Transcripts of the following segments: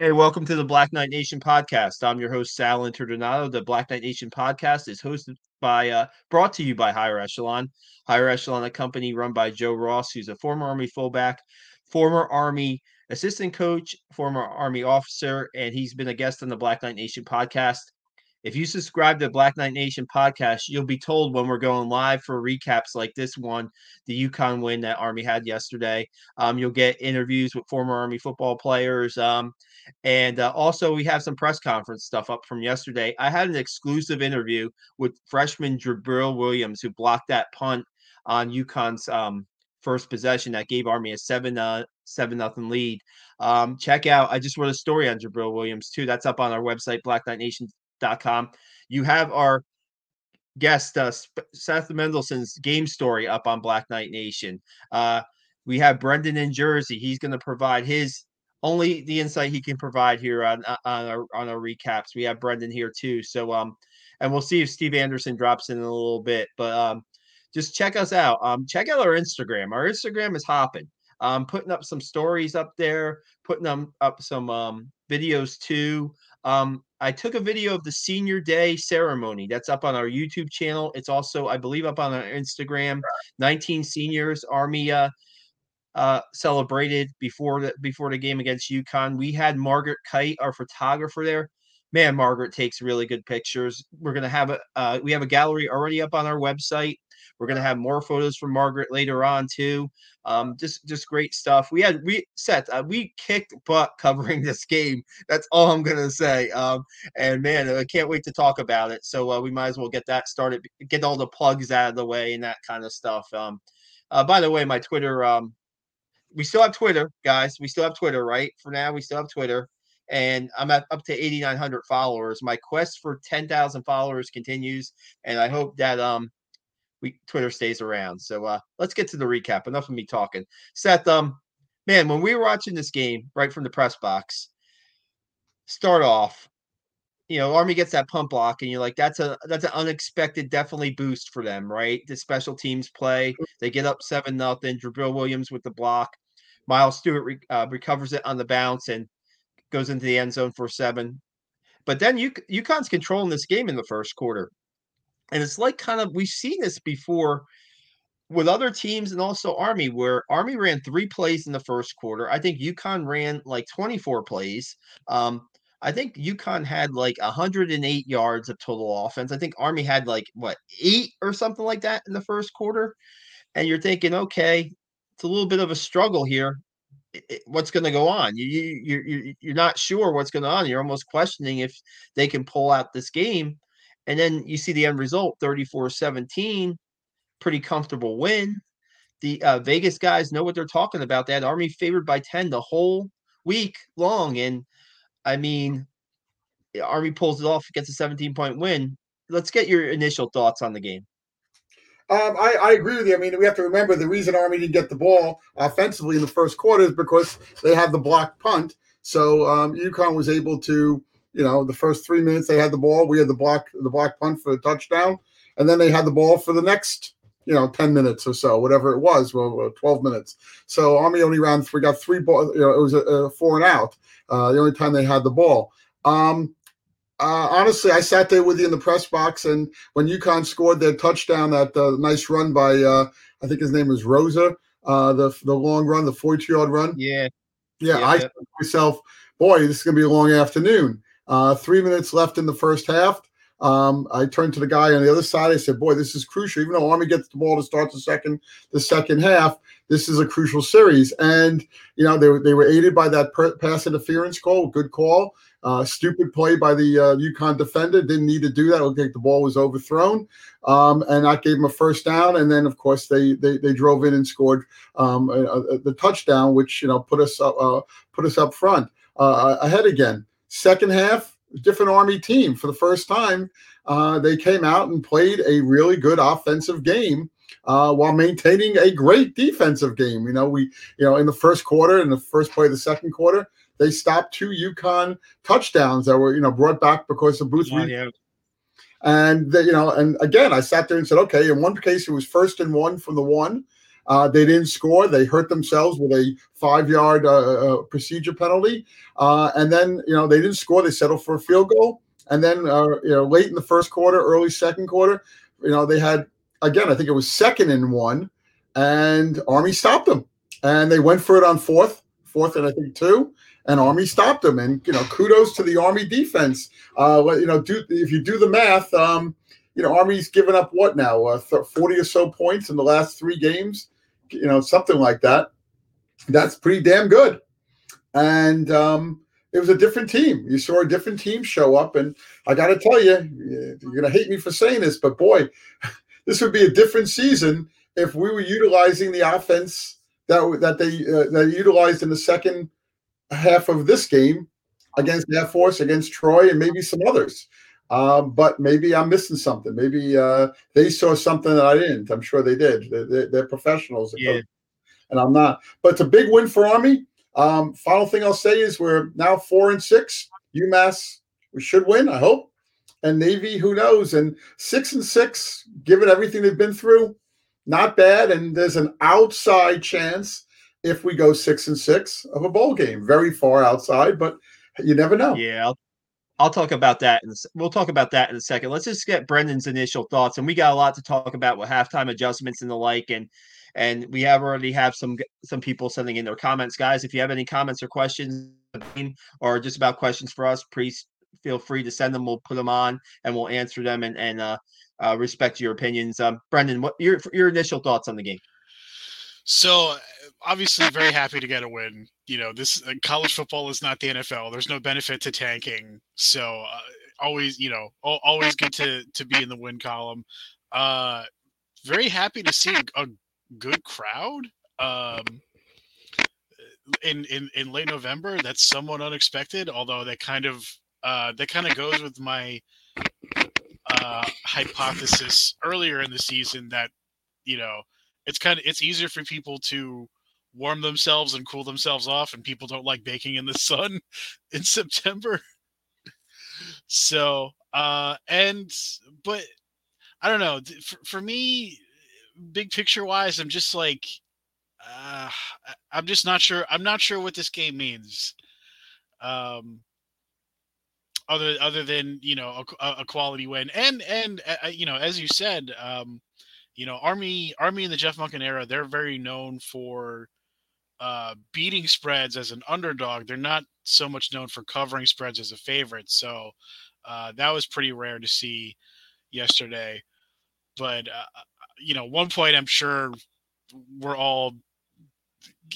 Hey, welcome to the Black Knight Nation podcast. I'm your host, Sal Interdonato. The Black Knight Nation podcast is hosted by, uh, brought to you by Higher Echelon. Higher Echelon, a company run by Joe Ross, who's a former Army fullback, former Army assistant coach, former Army officer, and he's been a guest on the Black Knight Nation podcast. If you subscribe to Black Knight Nation podcast, you'll be told when we're going live for recaps like this one, the UConn win that Army had yesterday. Um, you'll get interviews with former Army football players. Um, and uh, also, we have some press conference stuff up from yesterday. I had an exclusive interview with freshman Jabril Williams, who blocked that punt on UConn's um, first possession that gave Army a seven uh, seven nothing lead. Um, check out. I just wrote a story on Jabril Williams too. That's up on our website, Black Knight Nation com. You have our guest, uh, Seth Mendelson's game story up on Black Knight Nation. Uh, we have Brendan in Jersey. He's going to provide his only the insight he can provide here on uh, on our on our recaps. We have Brendan here too. So um, and we'll see if Steve Anderson drops in, in a little bit. But um, just check us out. Um, check out our Instagram. Our Instagram is hopping. Um, putting up some stories up there, putting them up some um videos too. Um, I took a video of the senior day ceremony that's up on our YouTube channel. It's also, I believe, up on our Instagram. 19 seniors, Army uh, uh, celebrated before the before the game against UConn. We had Margaret Kite, our photographer, there. Man, Margaret takes really good pictures. We're gonna have a uh, we have a gallery already up on our website. We're gonna have more photos from Margaret later on too. Um, just just great stuff. We had we set uh, we kicked butt covering this game. That's all I'm gonna say. Um, and man, I can't wait to talk about it. So uh, we might as well get that started, get all the plugs out of the way and that kind of stuff. Um, uh, by the way, my Twitter, um, we still have Twitter, guys. We still have Twitter, right? For now, we still have Twitter and I'm at up to 8,900 followers. My quest for 10,000 followers continues, and I hope that um we Twitter stays around. So uh, let's get to the recap. Enough of me talking. Seth, um, man, when we were watching this game right from the press box, start off, you know, Army gets that punt block, and you're like, that's a that's an unexpected, definitely boost for them, right? The special teams play, they get up seven nothing. Jabril Williams with the block, Miles Stewart re- uh, recovers it on the bounce and goes into the end zone for seven. But then you UConn's controlling this game in the first quarter. And it's like kind of we've seen this before with other teams and also Army, where Army ran three plays in the first quarter. I think UConn ran like 24 plays. Um, I think UConn had like 108 yards of total offense. I think Army had like what eight or something like that in the first quarter. And you're thinking, okay, it's a little bit of a struggle here. What's going to go on? You you you you're not sure what's going on. You're almost questioning if they can pull out this game. And then you see the end result 34 17, pretty comfortable win. The uh, Vegas guys know what they're talking about. That Army favored by 10 the whole week long. And I mean, Army pulls it off, gets a 17 point win. Let's get your initial thoughts on the game. Um, I, I, agree with you. I mean, we have to remember the reason Army didn't get the ball offensively in the first quarter is because they had the block punt. So um, UConn was able to you know, the first three minutes they had the ball. We had the block, the block punt for the touchdown, and then they had the ball for the next, you know, ten minutes or so, whatever it was, well, twelve minutes. So Army only ran three, got three ball. You know, it was a, a four and out. Uh, the only time they had the ball. Um, uh, honestly, I sat there with you in the press box, and when UConn scored their touchdown, that uh, nice run by uh, I think his name was Rosa, uh, the the long run, the forty yard run. Yeah, yeah. yeah I yeah. myself, boy, this is gonna be a long afternoon. Uh, three minutes left in the first half. Um, I turned to the guy on the other side. I said, "Boy, this is crucial. Even though Army gets the ball to start the second the second half, this is a crucial series." And you know they were they were aided by that per- pass interference call. Good call. Uh, stupid play by the uh, UConn defender. Didn't need to do that. I think the ball was overthrown, um, and that gave them a first down. And then, of course, they they, they drove in and scored um, the touchdown, which you know put us up uh, put us up front uh, ahead again. Second half, different Army team. For the first time, uh, they came out and played a really good offensive game. Uh, while maintaining a great defensive game, you know, we, you know, in the first quarter, in the first play of the second quarter, they stopped two UConn touchdowns that were, you know, brought back because of Booth. Oh, yeah. And the, you know, and again, I sat there and said, okay. In one case, it was first and one from the one, Uh, they didn't score. They hurt themselves with a five-yard uh, uh, uh procedure penalty, uh, and then you know they didn't score. They settled for a field goal, and then uh, you know late in the first quarter, early second quarter, you know they had again. I think it was second and one, and Army stopped them, and they went for it on fourth, fourth and I think two, and Army stopped them. And you know, kudos to the Army defense. Uh, you know, do if you do the math, um, you know, Army's given up what now, uh, forty or so points in the last three games, you know, something like that. That's pretty damn good. And um, it was a different team. You saw a different team show up, and I got to tell you, you're to hate me for saying this, but boy, this would be a different season if we were utilizing the offense that that they uh, that utilized in the second half of this game against Air Force, against Troy, and maybe some others. Um, but maybe I'm missing something. Maybe uh, they saw something that I didn't. I'm sure they did. They're, they're professionals, yeah. and I'm not. But it's a big win for Army. Um, final thing I'll say is we're now four and six. UMass, we should win. I hope. And Navy, who knows? And six and six, given everything they've been through, not bad. And there's an outside chance if we go six and six of a bowl game. Very far outside, but you never know. Yeah, I'll, I'll talk about that. And we'll talk about that in a second. Let's just get Brendan's initial thoughts, and we got a lot to talk about with halftime adjustments and the like. And and we have already have some some people sending in their comments, guys. If you have any comments or questions, or just about questions for us, please feel free to send them. We'll put them on and we'll answer them and and uh, uh, respect your opinions. Um, Brendan, what your your initial thoughts on the game? So obviously, very happy to get a win. You know, this uh, college football is not the NFL. There's no benefit to tanking. So uh, always, you know, always good to to be in the win column. Uh, very happy to see a good crowd. Um, in in in late November, that's somewhat unexpected. Although that kind of uh, that kind of goes with my uh, hypothesis earlier in the season that you know it's kind of it's easier for people to warm themselves and cool themselves off and people don't like baking in the sun in september. So uh and but i don't know for, for me big picture wise i'm just like uh i'm just not sure i'm not sure what this game means. Um other other than you know a, a quality win. And and uh, you know as you said um you know army army in the jeff monken era they're very known for uh beating spreads as an underdog. They're not so much known for covering spreads as a favorite. So uh that was pretty rare to see yesterday. But uh, uh you know one point i'm sure we're all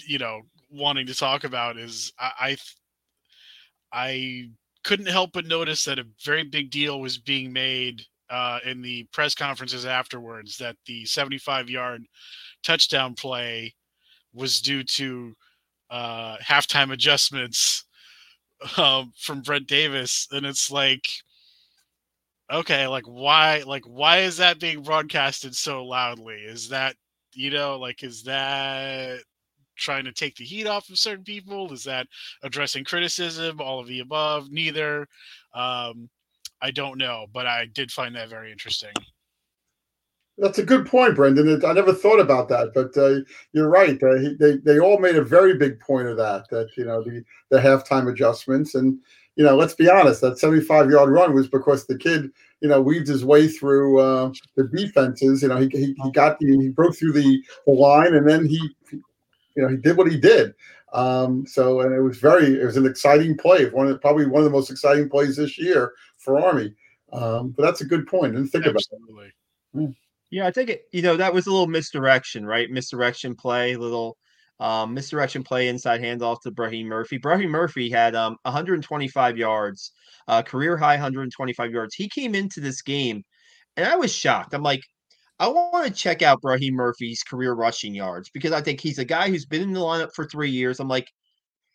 you know wanting to talk about is i i, I couldn't help but notice that a very big deal was being made uh, in the press conferences afterwards that the 75 yard touchdown play was due to uh, halftime adjustments um, from Brent Davis. And it's like, okay, like why, like why is that being broadcasted so loudly? Is that, you know, like, is that trying to take the heat off of certain people? Is that addressing criticism? All of the above? Neither. Um, I don't know, but I did find that very interesting. That's a good point, Brendan. I never thought about that, but uh, you're right. Uh, he, they they all made a very big point of that. That you know the the halftime adjustments, and you know, let's be honest, that 75 yard run was because the kid, you know, weaved his way through uh, the defenses. You know, he, he, he got the, he broke through the, the line, and then he you know he did what he did. Um, so and it was very it was an exciting play, one of the, probably one of the most exciting plays this year for Army. Um, but that's a good point. I didn't think Absolutely. about it. Yeah, I think it. You know, that was a little misdirection, right? Misdirection play, little um, misdirection play inside handoff to Brahim Murphy. Brahim Murphy had um, 125 yards, uh, career high 125 yards. He came into this game, and I was shocked. I'm like, I want to check out Brahim Murphy's career rushing yards because I think he's a guy who's been in the lineup for three years. I'm like,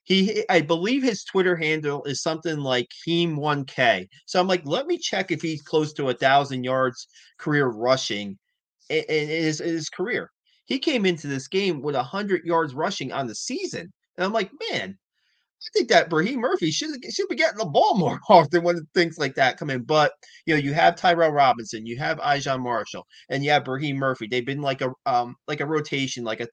he, I believe his Twitter handle is something like Heem1K. So I'm like, let me check if he's close to a thousand yards career rushing in, in, his, in his career. He came into this game with a hundred yards rushing on the season, and I'm like, man, I think that Brahim Murphy should should be getting the ball more often when things like that come in. But you know, you have Tyrell Robinson, you have Ijon Marshall, and you have Brahim Murphy. They've been like a um like a rotation, like a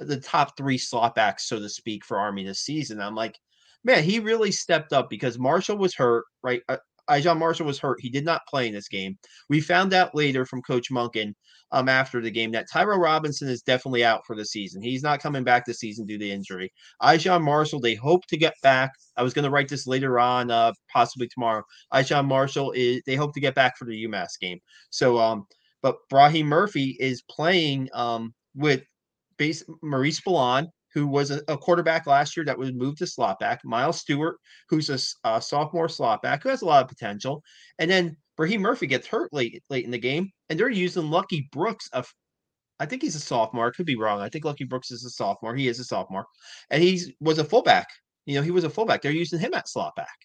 the top three slot backs, so to speak, for Army this season. I'm like, man, he really stepped up because Marshall was hurt, right? Uh, Ijon Marshall was hurt. He did not play in this game. We found out later from Coach Monken um, after the game that Tyrell Robinson is definitely out for the season. He's not coming back this season due to injury. Ijon Marshall, they hope to get back. I was going to write this later on, uh, possibly tomorrow. Ijon Marshall is they hope to get back for the UMass game. So, um, but Brahim Murphy is playing um with base Maurice Ballon, who was a, a, quarterback last year that was moved to slot back, Miles Stewart, who's a, a, sophomore slot back who has a lot of potential, and then Brahim Murphy gets hurt late late in the game, and they're using Lucky Brooks. Of, I think he's a sophomore. I could be wrong. I think Lucky Brooks is a sophomore. He is a sophomore, and he was a fullback. You know, he was a fullback. They're using him at slot back.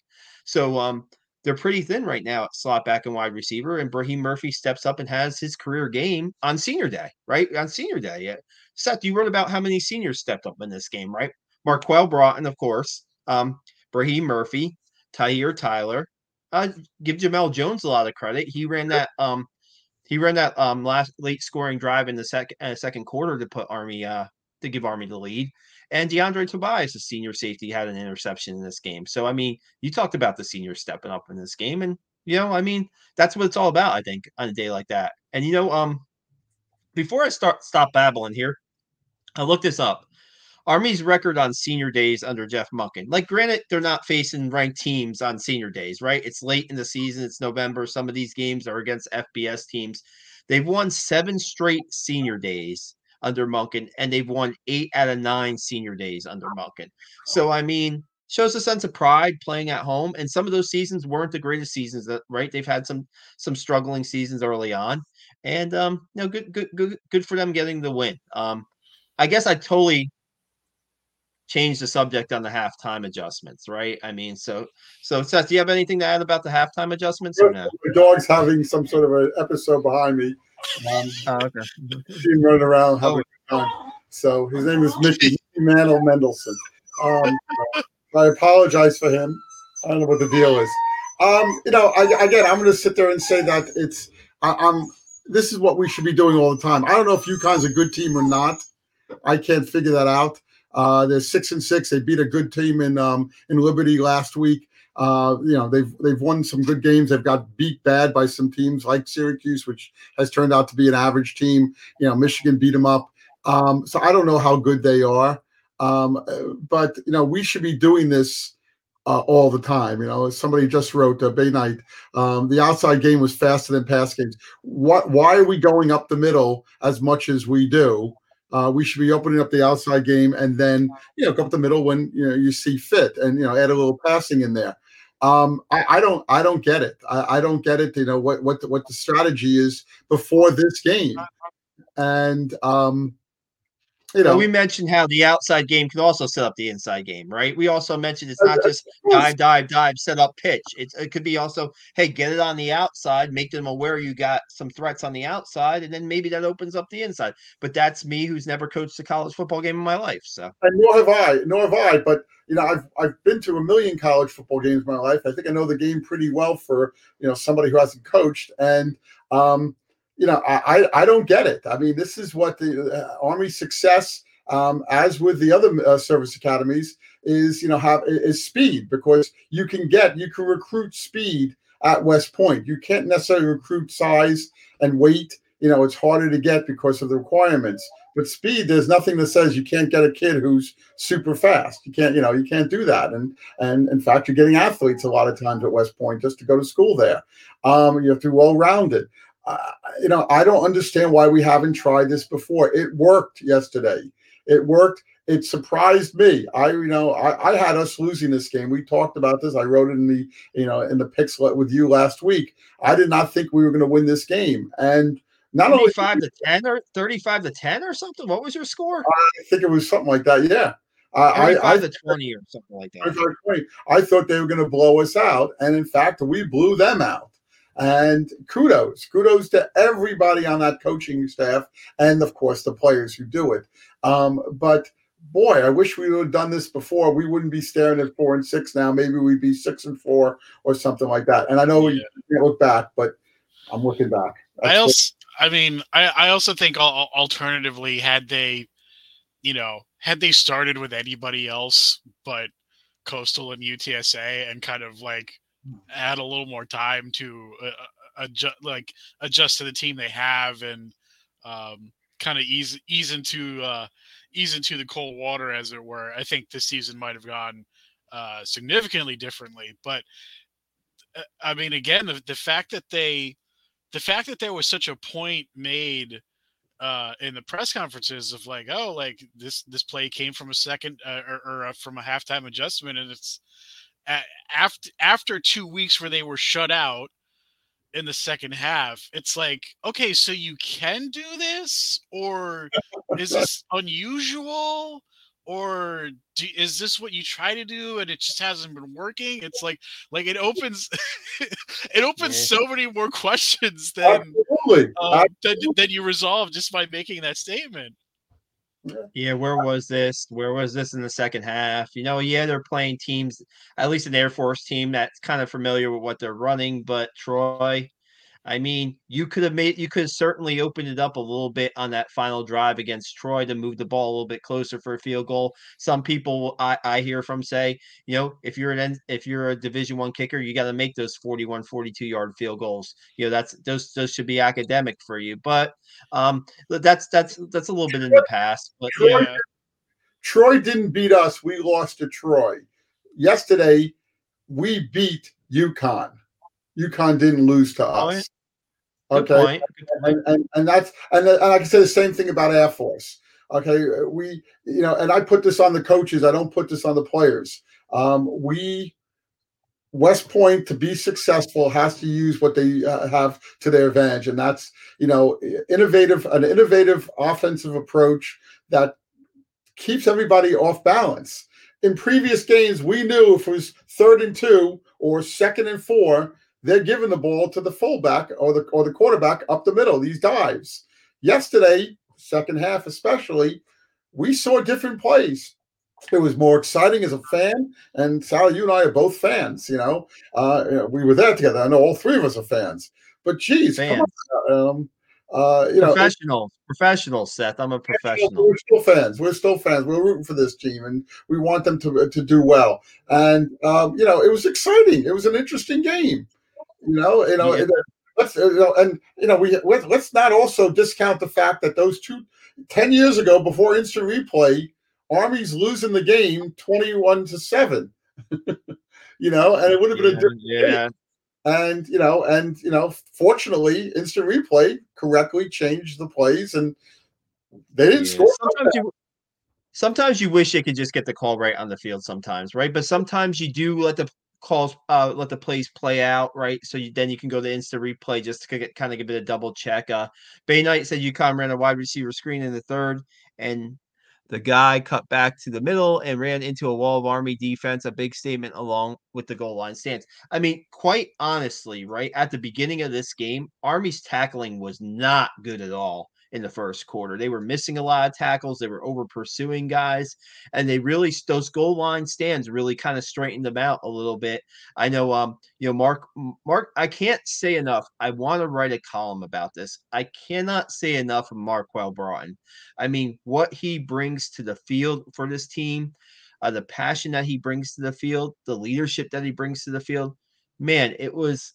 So um, they're pretty thin right now at slot back and wide receiver. And Brahim Murphy steps up and has his career game on senior day, right? On senior day. Yeah. Seth, you wrote about how many seniors stepped up in this game, right? Marquel Broughton, of course, um, Brahim Murphy, Tyhier Tyler. Uh, give Jemel Jones a lot of credit. He ran that um he ran that um last late scoring drive in the second uh, second quarter to put Army uh to give Army the lead. And DeAndre Tobias, the senior safety, had an interception in this game. So, I mean, you talked about the senior stepping up in this game. And, you know, I mean, that's what it's all about, I think, on a day like that. And, you know, um, before I start stop babbling here, I looked this up. Army's record on senior days under Jeff Monken. Like, granted, they're not facing ranked teams on senior days, right? It's late in the season. It's November. Some of these games are against FBS teams. They've won seven straight senior days under Monken, and they've won eight out of nine senior days under Monken. So I mean, shows a sense of pride playing at home. And some of those seasons weren't the greatest seasons, that right? They've had some some struggling seasons early on, and um, you know, good good good good for them getting the win. Um, I guess I totally changed the subject on the halftime adjustments, right? I mean, so so Seth, do you have anything to add about the halftime adjustments or no? The dog's having some sort of an episode behind me. Um, oh, okay. Seen running around having oh. time. So his name is Mickey Mantle Mendelson. Um, I apologize for him. I don't know what the deal is. Um, you know, I, again, I'm going to sit there and say that it's I, I'm. This is what we should be doing all the time. I don't know if UConn's a good team or not. I can't figure that out. Uh, they're six and six. They beat a good team in um, in Liberty last week. Uh, you know, they've they've won some good games. They've got beat bad by some teams like Syracuse, which has turned out to be an average team. You know, Michigan beat them up. Um, so I don't know how good they are. Um, but you know, we should be doing this uh, all the time. You know, somebody just wrote uh, Bay Knight. Um, the outside game was faster than pass games. What? Why are we going up the middle as much as we do? Uh, we should be opening up the outside game and then you know go up the middle when you know you see fit and you know add a little passing in there. Um, I, I, don't I don't get it. I, I, don't get it. You know what what the, what the strategy is before this game, and um, you know, well, we mentioned how the outside game can also set up the inside game, right? We also mentioned it's not just dive, dive, dive, set up pitch. It's, it could be also, hey, get it on the outside, make them aware you got some threats on the outside, and then maybe that opens up the inside. But that's me who's never coached a college football game in my life. So, and nor have I, nor have I. But you know, I've I've been to a million college football games in my life. I think I know the game pretty well for you know somebody who hasn't coached, and um, you know, I, I don't get it. I mean, this is what the uh, Army success, um, as with the other uh, service academies, is you know have is speed because you can get you can recruit speed at West Point. You can't necessarily recruit size and weight. You know, it's harder to get because of the requirements. But speed, there's nothing that says you can't get a kid who's super fast. You can't, you know, you can't do that. And and in fact, you're getting athletes a lot of times at West Point just to go to school there. Um, you have to be well rounded uh, you know, I don't understand why we haven't tried this before. It worked yesterday. It worked. It surprised me. I, you know, I, I had us losing this game. We talked about this. I wrote it in the, you know, in the picks with you last week. I did not think we were going to win this game, and not only five to ten or thirty-five to ten or something. What was your score? I think it was something like that. Yeah. I, I, to 20 or something like that. 20. I thought they were going to blow us out. And in fact, we blew them out. And kudos, kudos to everybody on that coaching staff, and of course the players who do it. Um, but boy, I wish we would have done this before. We wouldn't be staring at four and six now. Maybe we'd be six and four or something like that. And I know yeah. we can't look back, but I'm looking back. That's I also, I mean, I, I also think alternatively, had they, you know, had they started with anybody else but Coastal and UTSA and kind of like add a little more time to uh, uh adjust, like adjust to the team they have and um, kind of ease ease into uh, ease into the cold water, as it were. I think this season might have gone uh, significantly differently. But uh, I mean, again, the, the fact that they, the fact that there was such a point made uh, in the press conferences of like, oh, like this this play came from a second uh, or, or uh, from a halftime adjustment, and it's after after two weeks where they were shut out in the second half it's like okay so you can do this or is this unusual? Or do, is this what you try to do and it just hasn't been working? It's like like it opens it opens yeah. so many more questions than, Um, than than you resolve just by making that statement yeah, where was this? Where was this in the second half? You know, yeah, they're playing teams, at least an Air Force team that's kind of familiar with what they're running, but Troy, I mean, you could have made you could have certainly opened it up a little bit on that final drive against Troy to move the ball a little bit closer for a field goal. Some people I, I hear from say, you know, if you're an if you're a division one kicker, you got to make those 41, 42 yard field goals. You know, that's those those should be academic for you. But um that's that's that's a little bit in the past. But Troy, yeah. Troy didn't beat us, we lost to Troy. Yesterday, we beat UConn. UConn didn't lose to us. Okay, and, and, and that's and, and I can say the same thing about Air Force. Okay, we you know, and I put this on the coaches. I don't put this on the players. Um, we West Point to be successful has to use what they uh, have to their advantage, and that's you know innovative an innovative offensive approach that keeps everybody off balance. In previous games, we knew if it was third and two or second and four, they're giving the ball to the fullback or the or the quarterback up the middle. These dives. Yesterday, second half especially, we saw different plays. It was more exciting as a fan, and Sal, you and I are both fans. You know, uh, we were there together. I know all three of us are fans. But geez, fans. Um, uh, you know, professional, professional. Seth, I'm a professional. We're still fans. We're still fans. We're rooting for this team, and we want them to to do well. And um, you know, it was exciting. It was an interesting game. You know, you know, yeah. let's you know, and you know, we let's not also discount the fact that those two 10 years ago, before instant replay, Army's losing the game 21 to 7. you know, and it would have been yeah, a different yeah. Game. And you know, and you know, fortunately, instant replay correctly changed the plays and they didn't yeah. score. Sometimes you, sometimes you wish they could just get the call right on the field sometimes, right? But sometimes you do let the calls uh let the plays play out right? So you, then you can go to instant replay just to get kind of give it a double check uh bay knight said UConn ran a wide receiver screen in the third and the guy cut back to the middle and ran into a wall of army defense a big statement along with the goal line stance. I mean quite honestly right at the beginning of this game army's tackling was not good at all in the first quarter. They were missing a lot of tackles. They were over pursuing guys, and they really those goal line stands really kind of straightened them out a little bit. I know, um, you know, Mark, Mark, I can't say enough. I want to write a column about this. I cannot say enough of Marquel Broughton. I mean, what he brings to the field for this team, uh, the passion that he brings to the field, the leadership that he brings to the field. Man, it was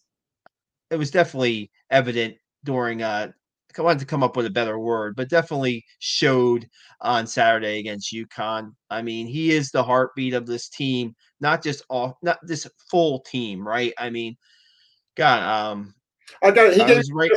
it was definitely evident during uh I wanted to come up with a better word, but definitely showed on Saturday against UConn. I mean, he is the heartbeat of this team, not just off, not this full team, right? I mean, God, um, I got it. He gave, right.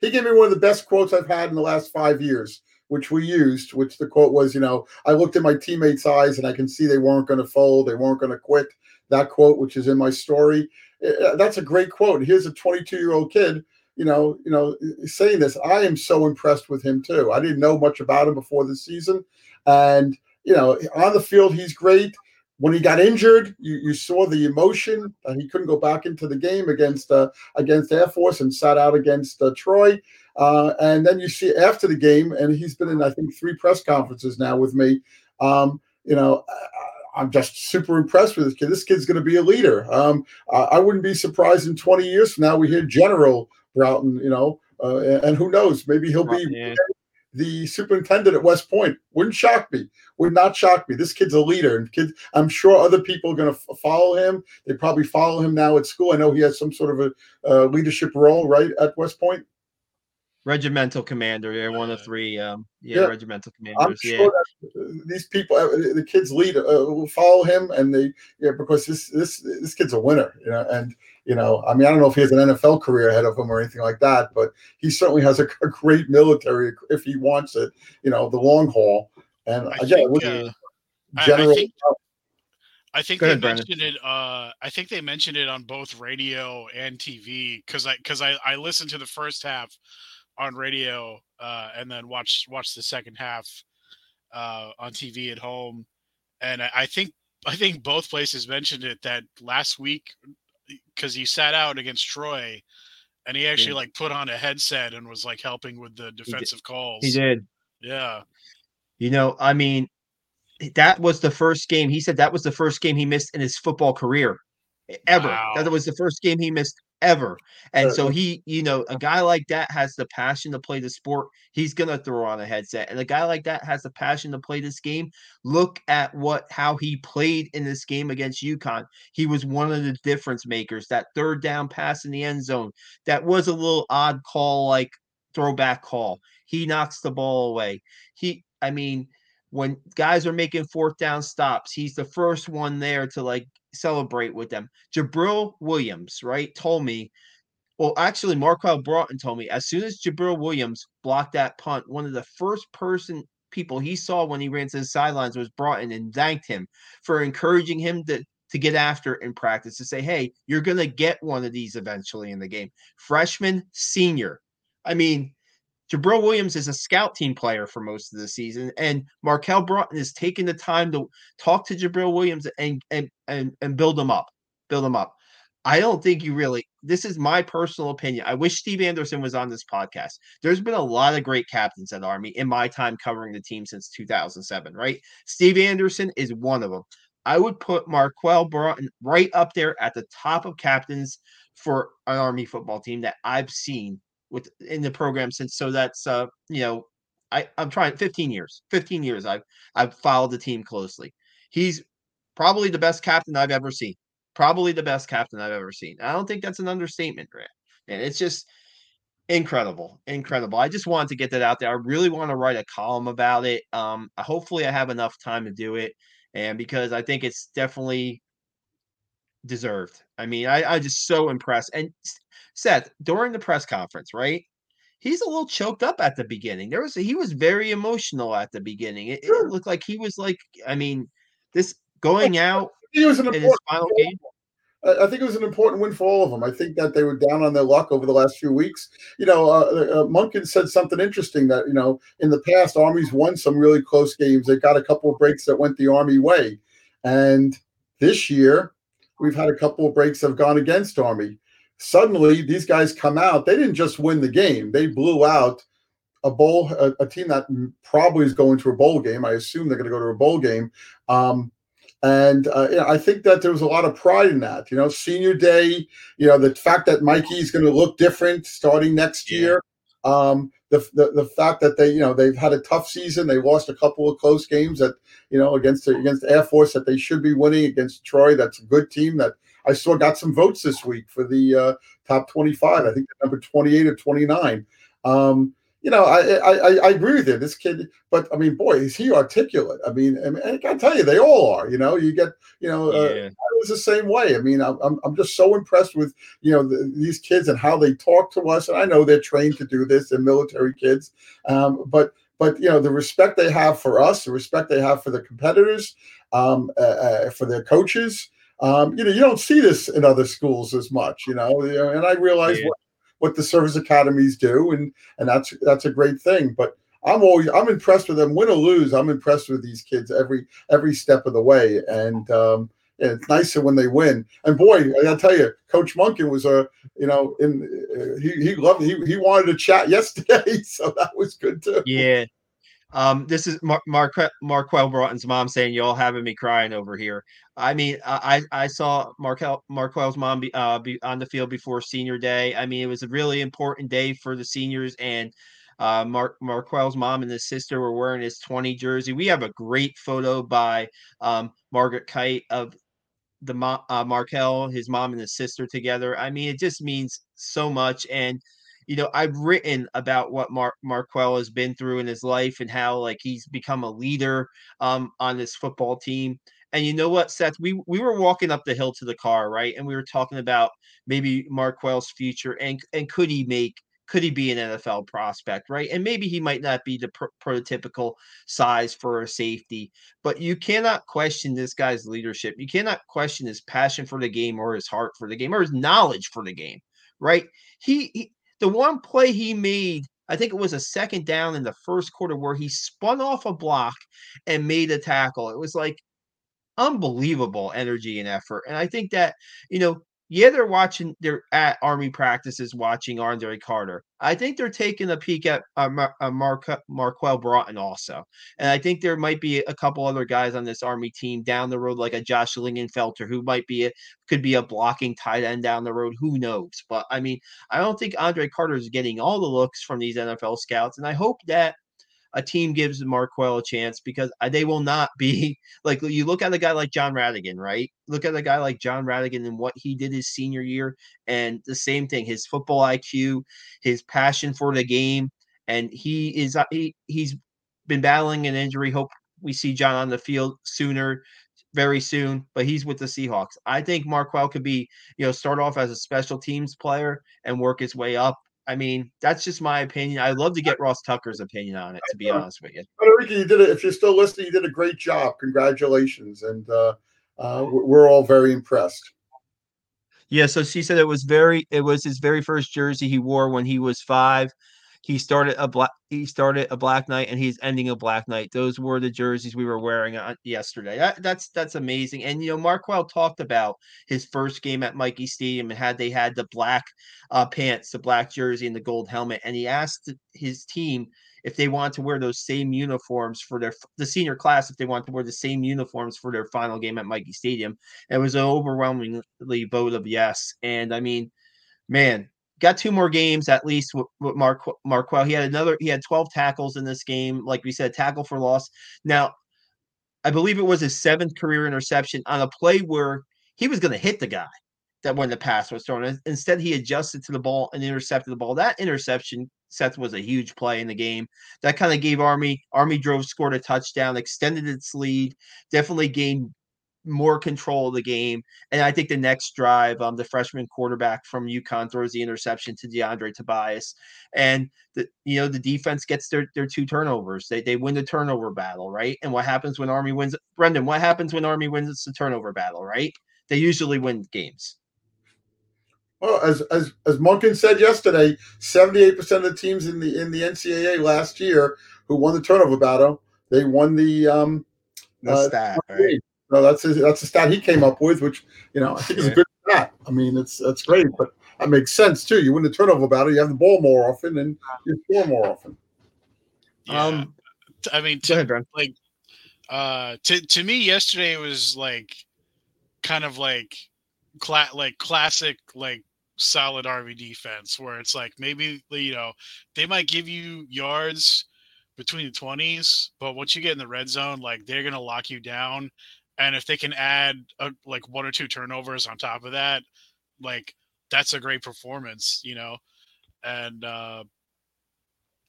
he gave me one of the best quotes I've had in the last five years, which we used. Which the quote was, you know, I looked at my teammates' eyes and I can see they weren't going to fold, they weren't going to quit. That quote, which is in my story, eh, eh, that's a great quote. Here's a 22 year old kid you know, you know, saying this, I am so impressed with him too. I didn't know much about him before the season, and you know, on the field he's great. When he got injured, you, you saw the emotion. Uh, he couldn't go back into the game against uh, against Air Force and sat out against uh, Troy. Uh, and then you see after the game, and he's been in I think three press conferences now with me. Um, you know, I'm just super impressed with this kid. This kid's going to be a leader. Um, I wouldn't be surprised in 20 years from now we hear General Broughton, you know, uh, and who knows, maybe he'll be yeah. the superintendent at West Point. Wouldn't shock me. Would not shock me. This kid's a leader, and kids. I'm sure other people are going to f- follow him. They probably follow him now at school. I know he has some sort of a uh, leadership role, right, at West Point regimental commander. They're one of three. Um, yeah, yeah. regimental commanders. I'm sure yeah. these people, uh, the kids lead, uh, will follow him, and they, yeah, because this this this kid's a winner, you know, and you know, I mean, I don't know if he has an NFL career ahead of him or anything like that, but he certainly has a, a great military if he wants it, you know, the long haul. And I again, think, uh, general. I, I think, I think they mentioned Brandon. it. Uh, I think they mentioned it on both radio and TV because I because I I listened to the first half on radio uh, and then watch watch the second half uh, on TV at home. And I, I think I think both places mentioned it that last week because he sat out against Troy and he actually yeah. like put on a headset and was like helping with the defensive he calls. He did. Yeah. You know, I mean, that was the first game. He said that was the first game he missed in his football career ever. Wow. That was the first game he missed ever. And so he, you know, a guy like that has the passion to play the sport. He's gonna throw on a headset. And a guy like that has the passion to play this game. Look at what how he played in this game against UConn. He was one of the difference makers. That third down pass in the end zone. That was a little odd call, like throwback call. He knocks the ball away. He, I mean, when guys are making fourth down stops, he's the first one there to like celebrate with them. Jabril Williams, right, told me, well, actually, Marquel Broughton told me as soon as Jabril Williams blocked that punt, one of the first person people he saw when he ran to the sidelines was Broughton and thanked him for encouraging him to to get after in practice to say, hey, you're gonna get one of these eventually in the game. Freshman, senior. I mean, Jabril Williams is a scout team player for most of the season, and Marquel Broughton is taking the time to talk to Jabril Williams and and and, and build him up, build him up. I don't think you really. This is my personal opinion. I wish Steve Anderson was on this podcast. There's been a lot of great captains at Army in my time covering the team since 2007. Right, Steve Anderson is one of them. I would put Marquel Broughton right up there at the top of captains for an Army football team that I've seen with in the program since so that's uh you know I I'm trying 15 years 15 years I've I've followed the team closely. He's probably the best captain I've ever seen probably the best captain I've ever seen I don't think that's an understatement Grant and it's just incredible incredible. I just wanted to get that out there. I really want to write a column about it um hopefully I have enough time to do it and because I think it's definitely deserved. I mean, I, I just so impressed. And Seth, during the press conference, right? He's a little choked up at the beginning. There was he was very emotional at the beginning. It, it, looked like he was like, I mean, this going out he was an his final game. I think it was an important win for all of them. I think that they were down on their luck over the last few weeks. You know, uh, uh, Monken said something interesting that you know in the past Army's won some really close games. They got a couple of breaks that went the Army way, and this year we've had a couple of breaks that have gone against Army suddenly these guys come out. They didn't just win the game; they blew out a bowl a, a team that probably is going to a bowl game. I assume they're going to go to a bowl game. Um, and uh, you know, I think that there was a lot of pride in that. You know, senior day. You know, the fact that Michie's going to look different starting next yeah. year. Um, the, the the fact that they you know they've had a tough season. They lost a couple of close games that you know against against Air Force that they should be winning against Troy. That's a good team that I saw got some votes this week for the uh, top 25. I think number 28 or 29. Um, you know, I, I I agree with you. This kid, but I mean, boy, is he articulate. I mean, I, mean, I can tell you, they all are. You know, you get, you know, uh. I was the same way. I mean, I'm I'm just so impressed with you know the, these kids and how they talk to us. And I know they're trained to do this. They're military kids, um, but but you know the respect they have for us, the respect they have for the competitors, um, uh, uh, for their coaches. Um, you know, you don't see this in other schools as much, you know, and I realize yeah. what, what the service academies do, and and that's that's a great thing. But I'm always I'm impressed with them, win or lose. I'm impressed with these kids every every step of the way, and um, it's nicer when they win. And boy, I gotta tell you, Coach Monken was a you know in uh, he he loved he he wanted to chat yesterday, so that was good too. Yeah, Um, this is Mar- Mar- Marquel Broughton's mom saying, "Y'all having me crying over here." I mean, I I saw Marquel Marquel's mom be, uh, be on the field before senior day. I mean, it was a really important day for the seniors, and uh, Mar- Marquel's mom and his sister were wearing his 20 jersey. We have a great photo by um, Margaret Kite of the uh, Marquel, his mom and his sister together. I mean, it just means so much. And you know, I've written about what Mar- Marquel has been through in his life and how like he's become a leader um, on this football team. And you know what, Seth? We we were walking up the hill to the car, right? And we were talking about maybe Marquel's future and and could he make could he be an NFL prospect, right? And maybe he might not be the pr- prototypical size for a safety, but you cannot question this guy's leadership. You cannot question his passion for the game or his heart for the game or his knowledge for the game, right? He, he the one play he made, I think it was a second down in the first quarter where he spun off a block and made a tackle. It was like unbelievable energy and effort. And I think that, you know, yeah, they're watching. They're at Army practices watching Andre Carter. I think they're taking a peek at uh, Mar- uh, Mark Marquel Broughton also, and I think there might be a couple other guys on this Army team down the road, like a Josh Lingenfelter, who might be a could be a blocking tight end down the road. Who knows? But I mean, I don't think Andre Carter is getting all the looks from these NFL scouts, and I hope that a team gives Marquel a chance because they will not be like you look at a guy like Jon Rhattigan, right? Look at a guy like Jon Rhattigan and what he did his senior year, and the same thing, his football IQ, his passion for the game, and he is uh, he he's been battling an injury. Hope we see John on the field sooner very soon, but he's with the Seahawks. I think Marquel could be, you know, start off as a special teams player and work his way up I mean, that's just my opinion. I'd love to get Ross Tucker's opinion on it, to be honest with you. Ricky, you did it. If you're still listening, you did a great job. Congratulations. And uh, uh, we're all very impressed. Yeah, so she said it was very it was his very first jersey he wore when he was five. He started a black he started a black night and he's ending a black night. Those were the jerseys we were wearing on yesterday. That, that's that's amazing. And you know, Marquel talked about his first game at Michie Stadium and had they had the black uh, pants, the black jersey, and the gold helmet. And he asked his team if they want to wear those same uniforms for their the senior class, if they want to wear the same uniforms for their final game at Michie Stadium. It was an overwhelmingly vote of yes. And I mean, man, got two more games at least with, Mark Marquel. He had another. He had 12 tackles in this game. Like we said, tackle for loss. Now, I believe it was his seventh career interception on a play where he was going to hit the guy that when the pass was thrown. Instead, he adjusted to the ball and intercepted the ball. That interception, Seth, was a huge play in the game. That kind of gave Army. Army drove, scored a touchdown, extended its lead, definitely gained more control of the game. And I think the next drive, um, the freshman quarterback from UConn throws the interception to DeAndre Tobias, and the you know the defense gets their their two turnovers. They they win the turnover battle, right? And what happens when Army wins? Brendan, what happens when Army wins the turnover battle? Right? They usually win games. Well, as as as Monken said yesterday, seventy eight percent of the teams in the in the NCAA last year who won the turnover battle, they won the um. The uh, stat, right? No, that's a, that's a stat he came up with, which you know I think is a good stat. I mean, it's that's great, but that makes sense too. You win the turnover battle, you have the ball more often, and you score more often. Yeah. Um, I mean, to, ahead, like, uh, to to me, yesterday was like, kind of like, cla- like classic, like solid Army defense, where it's like maybe you know they might give you yards between the 20s but once you get in the red zone like they're going to lock you down and if they can add a, like one or two turnovers on top of that, like that's a great performance, you know. And uh,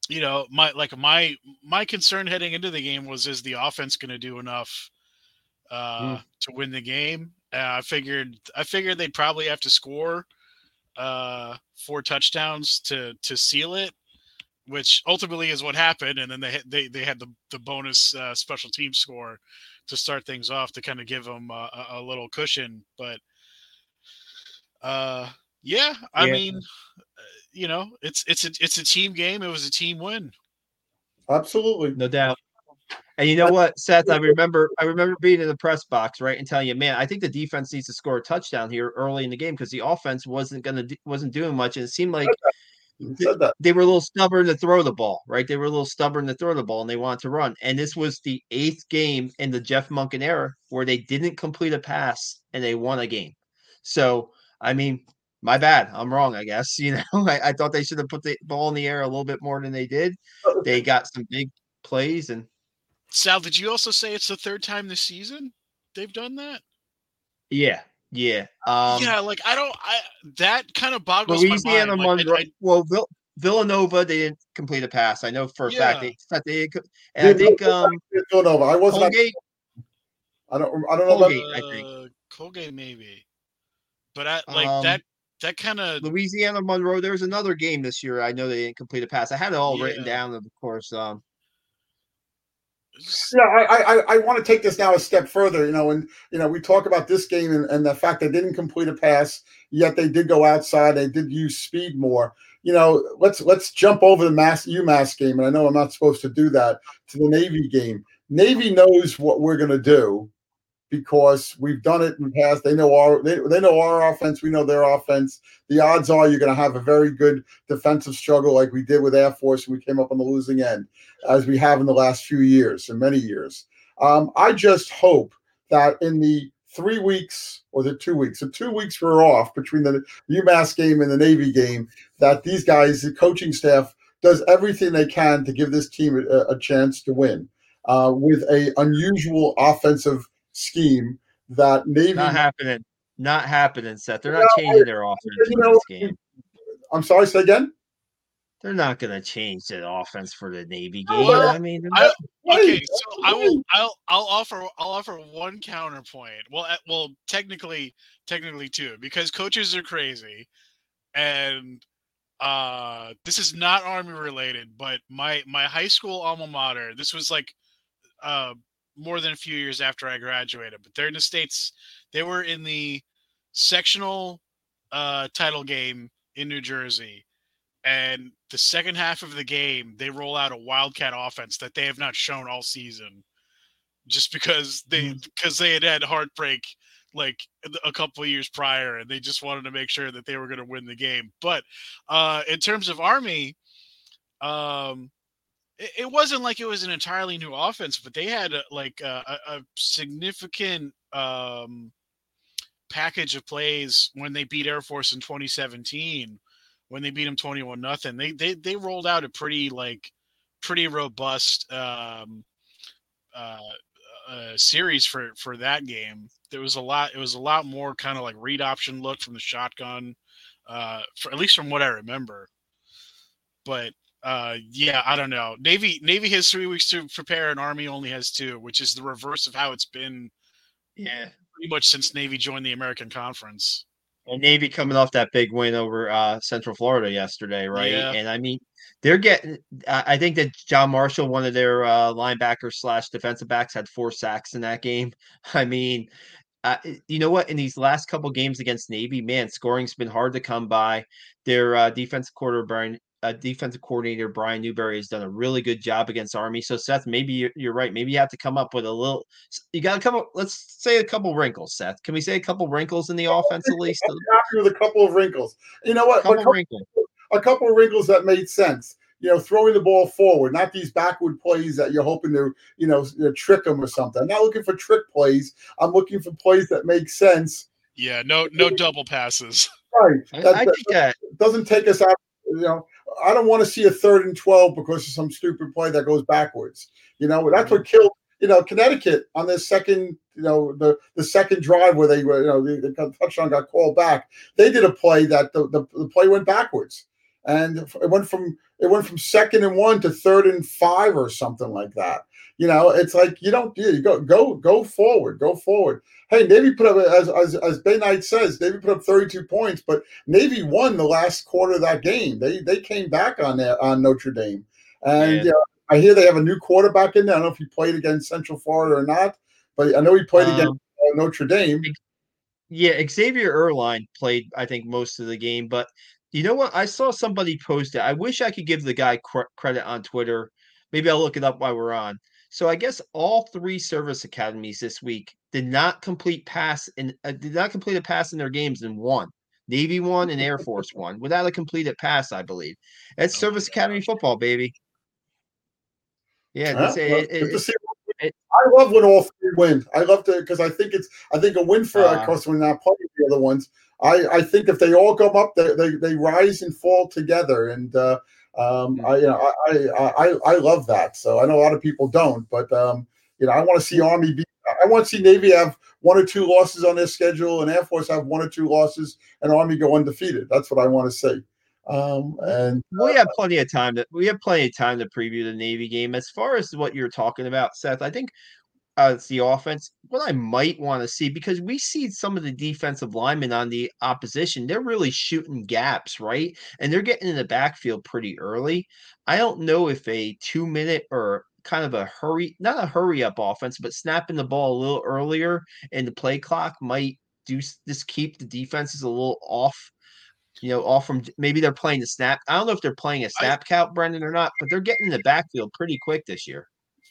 you know, my like my my concern heading into the game was is the offense going to do enough uh, mm. to win the game? Uh, I figured I figured they'd probably have to score uh, four touchdowns to to seal it, which ultimately is what happened. And then they they they had the the bonus uh, special team score to start things off to kind of give them a, a little cushion. But uh, yeah, I yeah. mean, uh, you know, it's it's a it's a team game. It was a team win. Absolutely, no doubt. And you know what, Seth? I remember I remember being in the press box, right, and telling you, man, I think the defense needs to score a touchdown here early in the game because the offense wasn't gonna wasn't doing much, and it seemed like You said that. they were a little stubborn to throw the ball, right? They were a little stubborn to throw the ball and they wanted to run. And this was the eighth game in the Jeff Monken era where they didn't complete a pass and they won a game. So, I mean, my bad. I'm wrong, I guess. You know, I, I thought they should have put the ball in the air a little bit more than they did. Oh, they got some big plays and Sal, did you also say it's the third time this season they've done that? yeah, yeah. Um yeah, like I don't. I that kind of boggles Louisiana my mind. Monroe. I- I- well, Vill- Villanova, they didn't complete a pass. I know for a fact they, that they did co- and I think um Villanova. I wasn't. Colgate. I don't. I don't know. About, Colgate, I think. uh, Colgate maybe, but I like Um, that. That kind of Louisiana Monroe. There was another game this year. I know they didn't complete a pass. I had it all written down, of course. Um, Yeah, I, I, I want to take this now a step further. You know, and you know, we talk about this game and, and the fact they didn't complete a pass, yet they did go outside. They did use speed more. You know, let's let's jump over the Mass UMass game, and I know I'm not supposed to do that to the Navy game. Navy knows what we're going to do because we've done it in the past. They know our they, they know our offense. We know their offense. The odds are you're going to have a very good defensive struggle like we did with Air Force, and we came up on the losing end as we have in the last few years and many years. Um, I just hope that in the three weeks or the two weeks, the two weeks we're off between the UMass game and the Navy game, that these guys, the coaching staff, does everything they can to give this team a, a chance to win uh, with a unusual offensive scheme that Navy. not happening. Not happening, Seth. They're not No, changing their offense you know, this game. I'm sorry, say again. They're not going to change the offense for the Navy game. but- I mean, they're I- okay. So I will. I'll. I'll offer. I'll offer one counterpoint. Well, uh, well, technically, technically two, because coaches are crazy, and uh, this is not army related. But my my high school alma mater. This was like uh more than a few years after I graduated, but they're in the states. They were in the sectional uh title game in New Jersey and the second half of the game they roll out a wildcat offense that they have not shown all season just because they because they had had heartbreak like a couple years prior and they just wanted to make sure that they were going to win the game but uh in terms of army um it, it wasn't like it was an entirely new offense but they had a, like a, a a significant um package of plays when they beat air force in 2017 when they beat them 21 nothing. They, they they rolled out a pretty like pretty robust um uh, uh series for for that game. There was a lot it was a lot more kind of like read option look from the shotgun uh for at least from what i remember. But uh yeah i don't know navy navy has three weeks to prepare and army only has two which is the reverse of how it's been yeah. pretty much since navy joined the american conference And Navy coming off that big win over uh, Central Florida yesterday, right? Yeah. And I mean, they're getting. I think that John Marshall, one of their uh, linebackers slash defensive backs, had four sacks in that game. I mean, uh, you know what? In these last couple games against Navy, man, scoring's been hard to come by. Their uh, defensive quarter Brian, uh, defensive coordinator Brian Newberry has done a really good job against Army. So Seth, maybe you're, you're right. Maybe you have to come up with a little. You got to come up. Let's say a couple wrinkles, Seth. Can we say a couple wrinkles in the offense at least? A Happy with a couple of wrinkles. You know what? couple But wrinkles. a couple of wrinkles that made sense. You know, throwing the ball forward, not these backward plays that you're hoping to, you know, trick them or something. I'm not looking for trick plays. I'm looking for plays that make sense. yeah no no double passes Right. I, That, I that think that doesn't take us out. You know, I don't want to see a third and twelve because of some stupid play that goes backwards. You know, that's what killed. You know, Connecticut on their second, you know, the the second drive where they were, you know, the, the touchdown got called back. They did a play that the, the, the play went backwards, and it went from it went from second and one to third and five or something like that. You know, it's like you don't you go go go forward, go forward. Hey, Navy put up as as as Bay Knight says, Navy put up 32 points, but Navy won the last quarter of that game. They they came back on that on Notre Dame, and Yeah. uh, I hear they have a new quarterback in there. I don't know if he played against Central Florida or not, but I know he played against um, uh, Notre Dame. Yeah, Xavier Arline played, I think, most of the game. But you know what? I saw somebody post it. I wish I could give the guy cr- credit on Twitter. Maybe I'll look it up while we're on. So I guess all three service academies this week did not complete pass and uh, did not complete a pass in their games and won. Navy won, and Air Force won without a completed pass, I believe. It's Oh Service Academy football, baby. Yeah, Huh? it, Well, it, it- it- I love when all three win. I love to because I think it's I think a win for Uh, course we're not playing the other ones. I, I think if they all come up, they, they, they rise and fall together, and uh, um, Mm. I you know I, I I I love that. So I know a lot of people don't, but um, you know I want to see Army be. I want to see Navy have one or two losses on their schedule, and Air Force have one or two losses, and Army go undefeated. That's what I want to see. Um, and we have plenty of time to we have plenty of time to preview the Navy game. As far as what you're talking about, Seth, I think uh, it's the offense. What I might want to see because we see some of the defensive linemen on the opposition, they're really shooting gaps, right? And they're getting in the backfield pretty early. I don't know if a two minute or kind of a hurry, not a hurry up offense, but snapping the ball a little earlier in the play clock might do just keep the defenses a little off. You know, off from maybe they're playing the snap. I don't know if they're playing a snap count, Brendan, or not, but they're getting in the backfield pretty quick this year.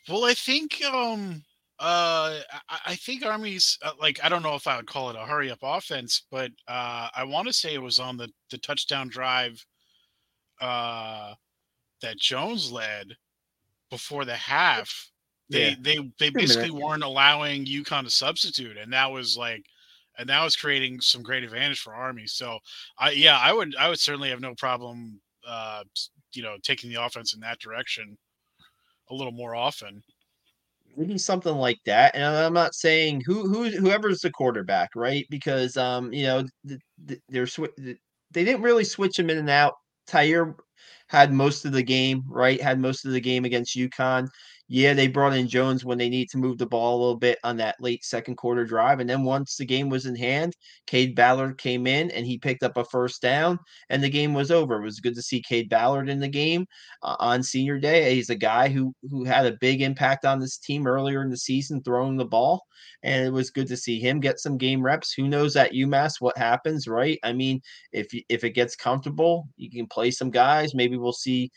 Well, I think um uh I, I think Army's uh, like I don't know if I would call it a hurry up offense, but uh I want to say it was on the the touchdown drive uh that Jones led before the half. They Yeah. they they basically weren't allowing UConn to substitute, and that was like and that was creating some great advantage for Army. So I yeah, I would I would certainly have no problem uh you know taking the offense in that direction a little more often. Maybe something like that. And I'm not saying who who whoever's the quarterback, right? Because um, you know, th- th- they're they didn't really switch him in and out. Tyhier had most of the game, right? Had most of the game against UConn. Yeah, they brought in Jones when they need to move the ball a little bit on that late second quarter drive. And then once the game was in hand, Cade Ballard came in and he picked up a first down and the game was over. It was good to see Cade Ballard in the game uh, on senior day. He's a guy who who had a big impact on this team earlier in the season throwing the ball and it was good to see him get some game reps. Who knows at UMass what happens, right? I mean, if if it gets comfortable, you can play some guys. Maybe we'll see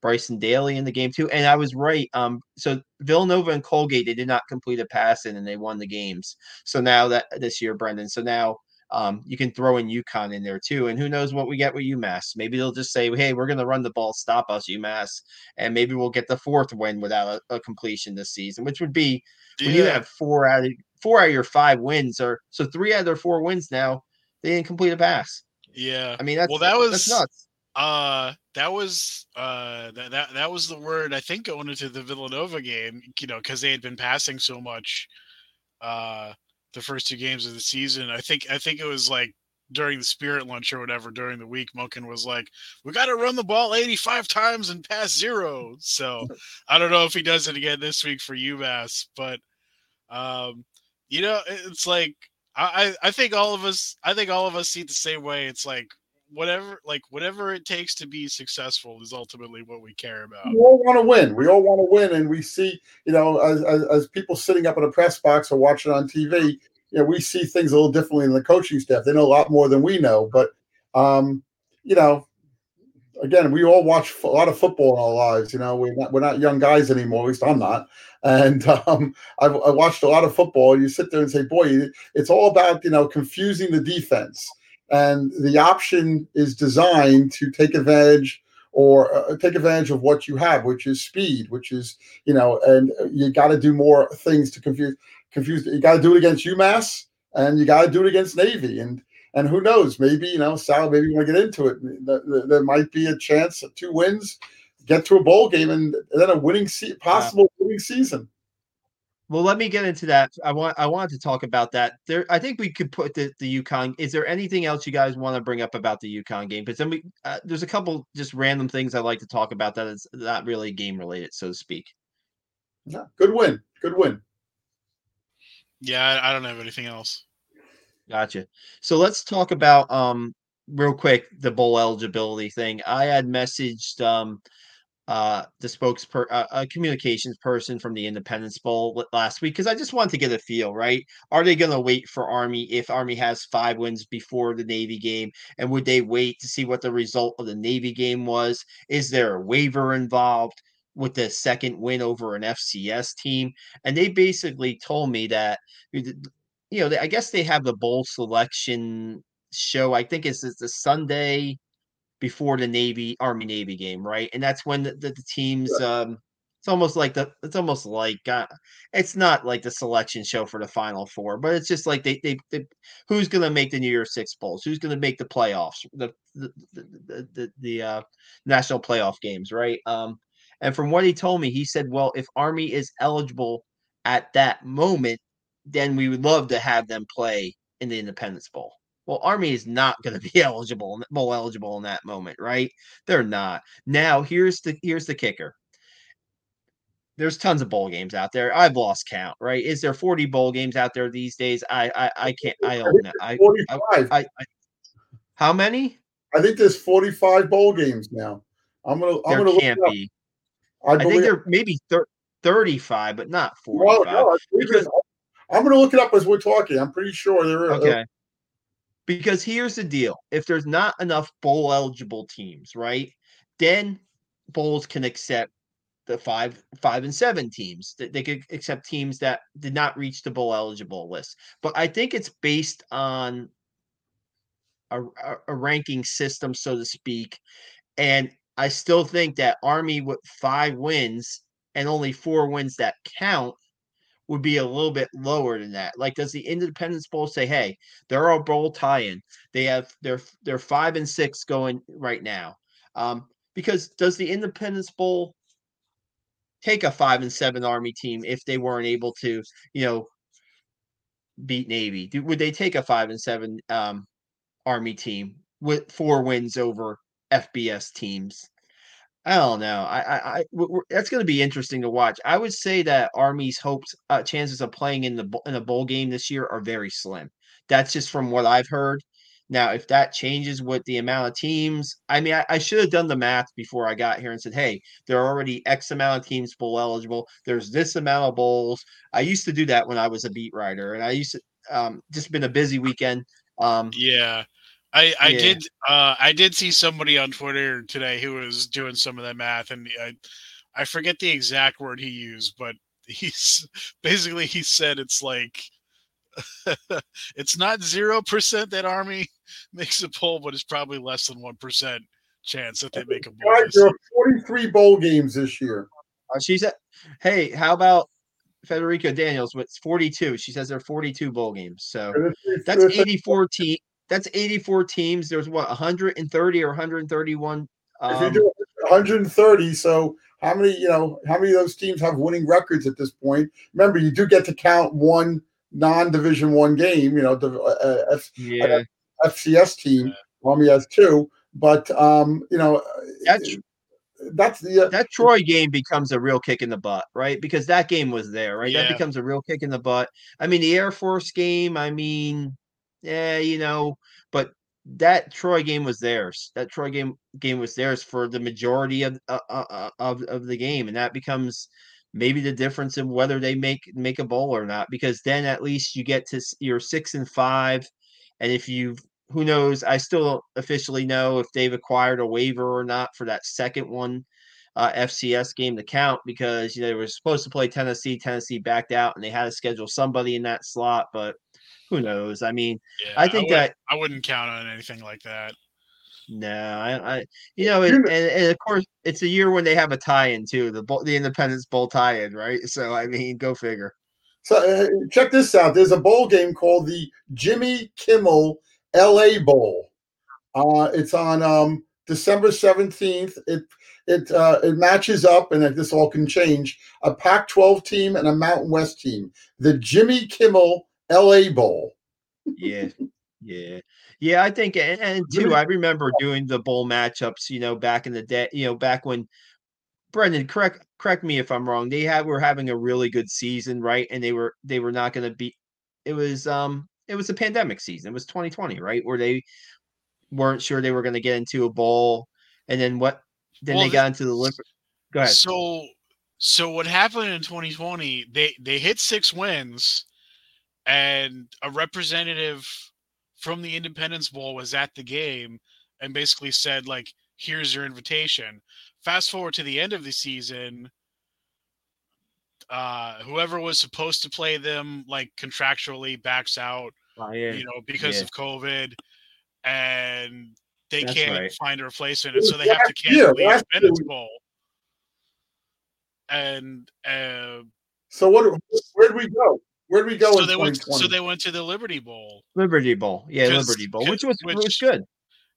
Bryson Daily in the game too. And I was right. Um, so Villanova and Colgate they did not complete a pass in, and they won the games. So now that this year, Brendan. So now um, you can throw in UConn in there too. And who knows what we get with UMass? Maybe they'll just say, "Hey, we're going to run the ball, stop us, UMass," and maybe we'll get the fourth win without a, a completion this season, which would be when you have four out of four out of your five wins, or so three out of their four wins now, they didn't complete a pass. yeah. I mean, that's well, that was that's nuts. Uh, that was uh that, that that was the word I think going into the Villanova game. You know, because they had been passing so much, uh, the first two games of the season. I think I think it was like during the spirit lunch or whatever during the week. Monken was like, "We got to run the ball 85 times and pass zero. So I don't know if he does it again this week for UMass, but um, you know, it's like I I I think all of us I think all of us see it the same way. It's like whatever like whatever it takes to be successful is ultimately what we care about. we all want to win. We all want to win, and we see, you know, as, as, as people sitting up in a press box or watching on TV, you know, we see things a little differently than the coaching staff. They know a lot more than we know, but, um, you know, again, we all watch a lot of football in our lives. You know, we're not we're not young guys anymore. At least I'm not. And um, I've I watched a lot of football. You sit there and say, boy, it's all about you know confusing the defense, and the option is designed to take advantage or uh, take advantage of what you have, which is speed, which is you know, and you got to do more things to confuse confuse. You got to do it against UMass, and you got to do it against Navy, and and who knows, maybe you know, Sal, maybe you want to get into it. There, there- might be a chance of two wins, get to a bowl game, and then a winning se- possible winning season. Well, let me get into that. I want I wanted to talk about that. There, I think we could put the the UConn. Is there anything else you guys want to bring up about the UConn game? Because then we uh, there's a couple just random things I like to talk about that is not really game related, so to speak. Yeah, good win, good win. Yeah, I, I don't have anything else. Gotcha. So let's talk about um real quick the bowl eligibility thing. I had messaged um uh the spokesper uh, a communications person from the Independence Bowl last week because I just wanted to get a feel, right? Are they going to wait for Army if Army has five wins before the Navy game, and would they wait to see what the result of the Navy game was? Is there a waiver involved with the second win over an FCS team? And they basically told me that you know, I guess they have the bowl selection show. I think it's, it's the Sunday before the Navy Army Navy game, right? And that's when the, the, the teams. Um, it's almost like the. It's almost like uh, it's not like the selection show for the Final Four, but it's just like they they, they who's going to make the New Year's Six bowls, who's going to make the playoffs, the the the the, the, the uh, national playoff games, right? Um, and from what he told me, he said, well, if Army is eligible at that moment, then we would love to have them play in the Independence Bowl. Well, Army is not going to be eligible, bowl eligible in that moment, right? They're not. Now, here's the here's the kicker. There's tons of bowl games out there. I've lost count, right? Is there 40 bowl games out there these days? I I, I can't. I own that. I, 45. I, I, how many? I think there's 45 bowl games now. I'm gonna. I'm There gonna can't be. I, I think there maybe thir- 35, but not Well, no, I because-. I'm gonna look it up as we're talking. I'm pretty sure there is. Uh, okay. Because here's the deal. If there's not enough bowl eligible teams, right? Then bowls can accept the five five and seven teams. That they could accept teams that did not reach the bowl eligible list. But I think it's based on a, a, a ranking system, so to speak. And I still think that Army with five wins and only four wins that count would be a little bit lower than that. Like, does the Independence Bowl say, "Hey, they're a bowl tie-in. They have they're they're five and six going right now." Um, because does the Independence Bowl take a five and seven Army team if they weren't able to, you know, beat Navy? Do, would they take a five and seven um, Army team with four wins over FBS teams? I don't know. I, I, I that's going to be interesting to watch. I would say that Army's hopes, uh, chances of playing in the in a bowl game this year are very slim. That's just from what I've heard. Now, if that changes with the amount of teams, I mean, I, I should have done the math before I got here and said, "Hey, there are already X amount of teams bowl eligible. There's this amount of bowls." I used to do that when I was a beat writer, and I used to um, just been a busy weekend. Um, Yeah. I, I Yeah. did uh I did see somebody on Twitter today who was doing some of that math and I I forget the exact word he used, but he's basically he said it's like it's not zero percent that Army makes a poll, but it's probably less than one percent chance that they make a bowl. Guys, this there are 43 bowl games this year. Uh, she said, "Hey, how about Federico Daniels with 42?" She says there are 42 bowl games, so that's it's- 84 team. That's 84 teams. There's what 130 or 131. If you Um, do 130, so how many, you know, how many of those teams have winning records at this point? Remember, you do get to count one non-division one game, you know, the uh, F, yeah, FCS team. Army has two, but um, you know, That's- that's the uh, that Troy game becomes a real kick in the butt, right? Because that game was there, right? That becomes a real kick in the butt. I mean, the Air Force game. I mean, yeah, you know, but that Troy game was theirs. That Troy game game was theirs for the majority of uh, uh, uh, of of the game, and that becomes maybe the difference in whether they make make a bowl or not. Because then at least you get to you're six and five, and if you've who knows, I still don't officially know if they've acquired a waiver or not for that second one. Uh, FCS game to count because you know, they were supposed to play Tennessee. Tennessee backed out, and they had to schedule somebody in that slot. But who knows? I mean, Yeah, I think would- that I wouldn't count on anything like that. No, I, I you know, it, and, and of course, it's a year when they have a tie-in too, the bowl, the Independence Bowl tie-in, right? So I mean, go figure. So uh, check this out. There's a bowl game called the Jimmy Kimmel LA Bowl. Uh, it's on um, December 17th. It it uh, it matches up, and this all can change. A Pac-12 team and a Mountain West team. The Jimmy Kimmel LA Bowl. Yeah, yeah, yeah. I think, and, and too, I remember doing the bowl matchups. You know, back in the day. You know, back when Brendan, correct correct me if I'm wrong. They had were having a really good season, right? And they were they were not going to be. It was um it was a pandemic season. It was 2020, right? Where they weren't sure they were going to get into a bowl, and then what? Then Well, they the- got into the Olympic. Go ahead. So so what happened in 2020, they they hit 6 wins and a representative from the Independence Bowl was at the game and basically said like here's your invitation. Fast forward to the end of the season uh whoever was supposed to play them like contractually backs out Oh, yeah. you know because Yeah. of covid and they That's can't right. find a replacement, and so they have to cancel the Independence Bowl. And uh, So what? Where'd we go? Where'd we go so in they went. 2020? So they went to the Liberty Bowl. Liberty Bowl. yeah, Liberty Bowl, which was which- was good.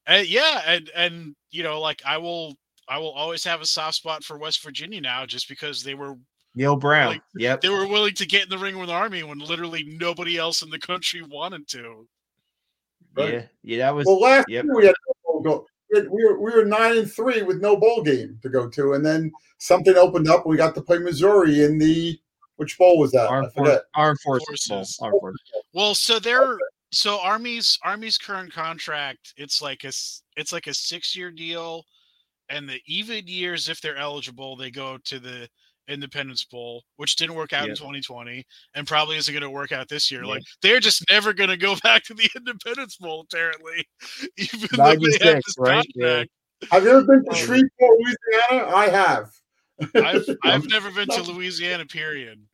Uh, yeah, and and you know, like I will, I will always have a soft spot for West Virginia now, just because they were Neal Brown. Like, yep. they were willing to get in the ring with the Army when literally nobody else in the country wanted to. Right. Yeah. Yeah, that was well, last yep. year we had no bowl go. We, were we were nine and three with no bowl game to go to, and then something opened up. We got to play Missouri in the which bowl was that? I Armed, forget. For, Armed Forces Bowl. Forces. Armed Forces. Well, so they're so Army's Army's current contract. It's like a s- it's like a six year deal, and the even years, if they're eligible, they go to the Independence Bowl, which didn't work out in 2020, and probably isn't going to work out this year. Yeah. Like they're just never going to go back to the Independence Bowl, apparently, even though they have this right? Yeah. Have you ever been to Shreveport, Louisiana? I have. I've I've never been to Louisiana. Period.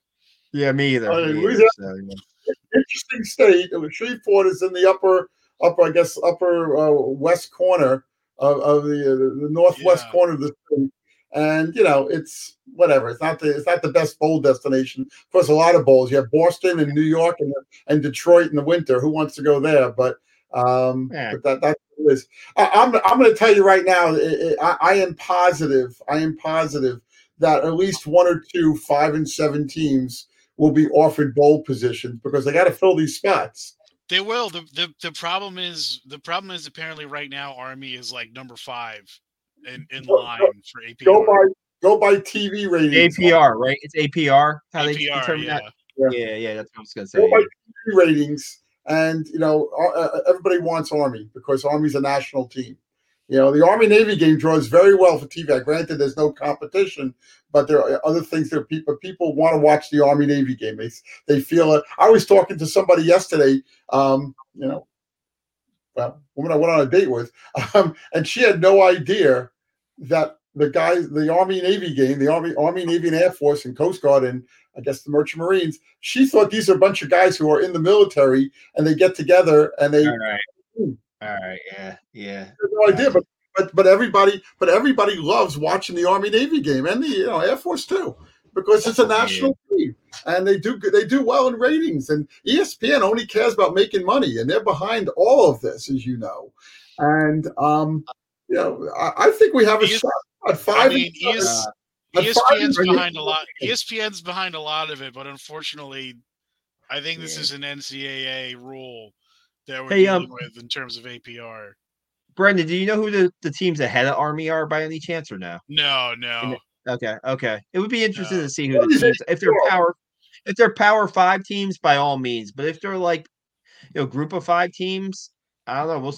Yeah, me either. I mean, me either, so, yeah. interesting state. Shreveport is in the upper, upper, I guess, upper uh, west corner of, of the, uh, the northwest Yeah. corner of the state. And you know, it's whatever. It's not the it's not the best bowl destination. Of course, a lot of bowls. You have Boston and New York and and Detroit in the winter. Who wants to go there? But um, Yeah. but that that's what it is. I, I'm I'm going to tell you right now. i i I, I am positive. I am positive that at least one or two five and seven teams will be offered bowl positions because they got to fill these spots. They will. The, the the problem is the problem is apparently right now Army is like number five in, in Go- line go- for APR. Go by go by TV ratings. APR, right? It's APR. How they APR, determine yeah. that? Yeah, yeah, that's what I was gonna say. Go by. TV ratings, and you know uh, uh, everybody wants Army because Army's a national team. You know the Army Navy game draws very well for TV. Granted, there's no competition, but there are other things that people people want to watch the Army Navy game. They they feel it. I was talking to somebody yesterday. Um, you know, well, woman I went on a date with, um, and she had no idea that the guys, the Army Navy game, the Army Army Navy and Air Force and Coast Guard and I guess the Merchant Marines. She thought these are a bunch of guys who are in the military and they get together and they All right. All right. Yeah. Yeah. no idea, but but but everybody but everybody loves watching the Army Navy game and the you know Air Force too because it's a national team and they do they do well in ratings and ESPN only cares about making money and they're behind all of this as you know and um you know I, I think we have a ES shot at five. I five. mean, and ES, seven. ESPN's behind a lot. ESPN's behind a lot of it, but unfortunately, I think this Yeah. is an NCAA rule that we're Hey, dealing um, with in terms of APR. Brendan, do you know who the, the teams ahead of Army are by any chance or no? No, no. Okay, okay. It would be interesting No. to see who What the teams if they're power if they're power five teams by all means. But if they're like you know group of five teams, I don't know. We'll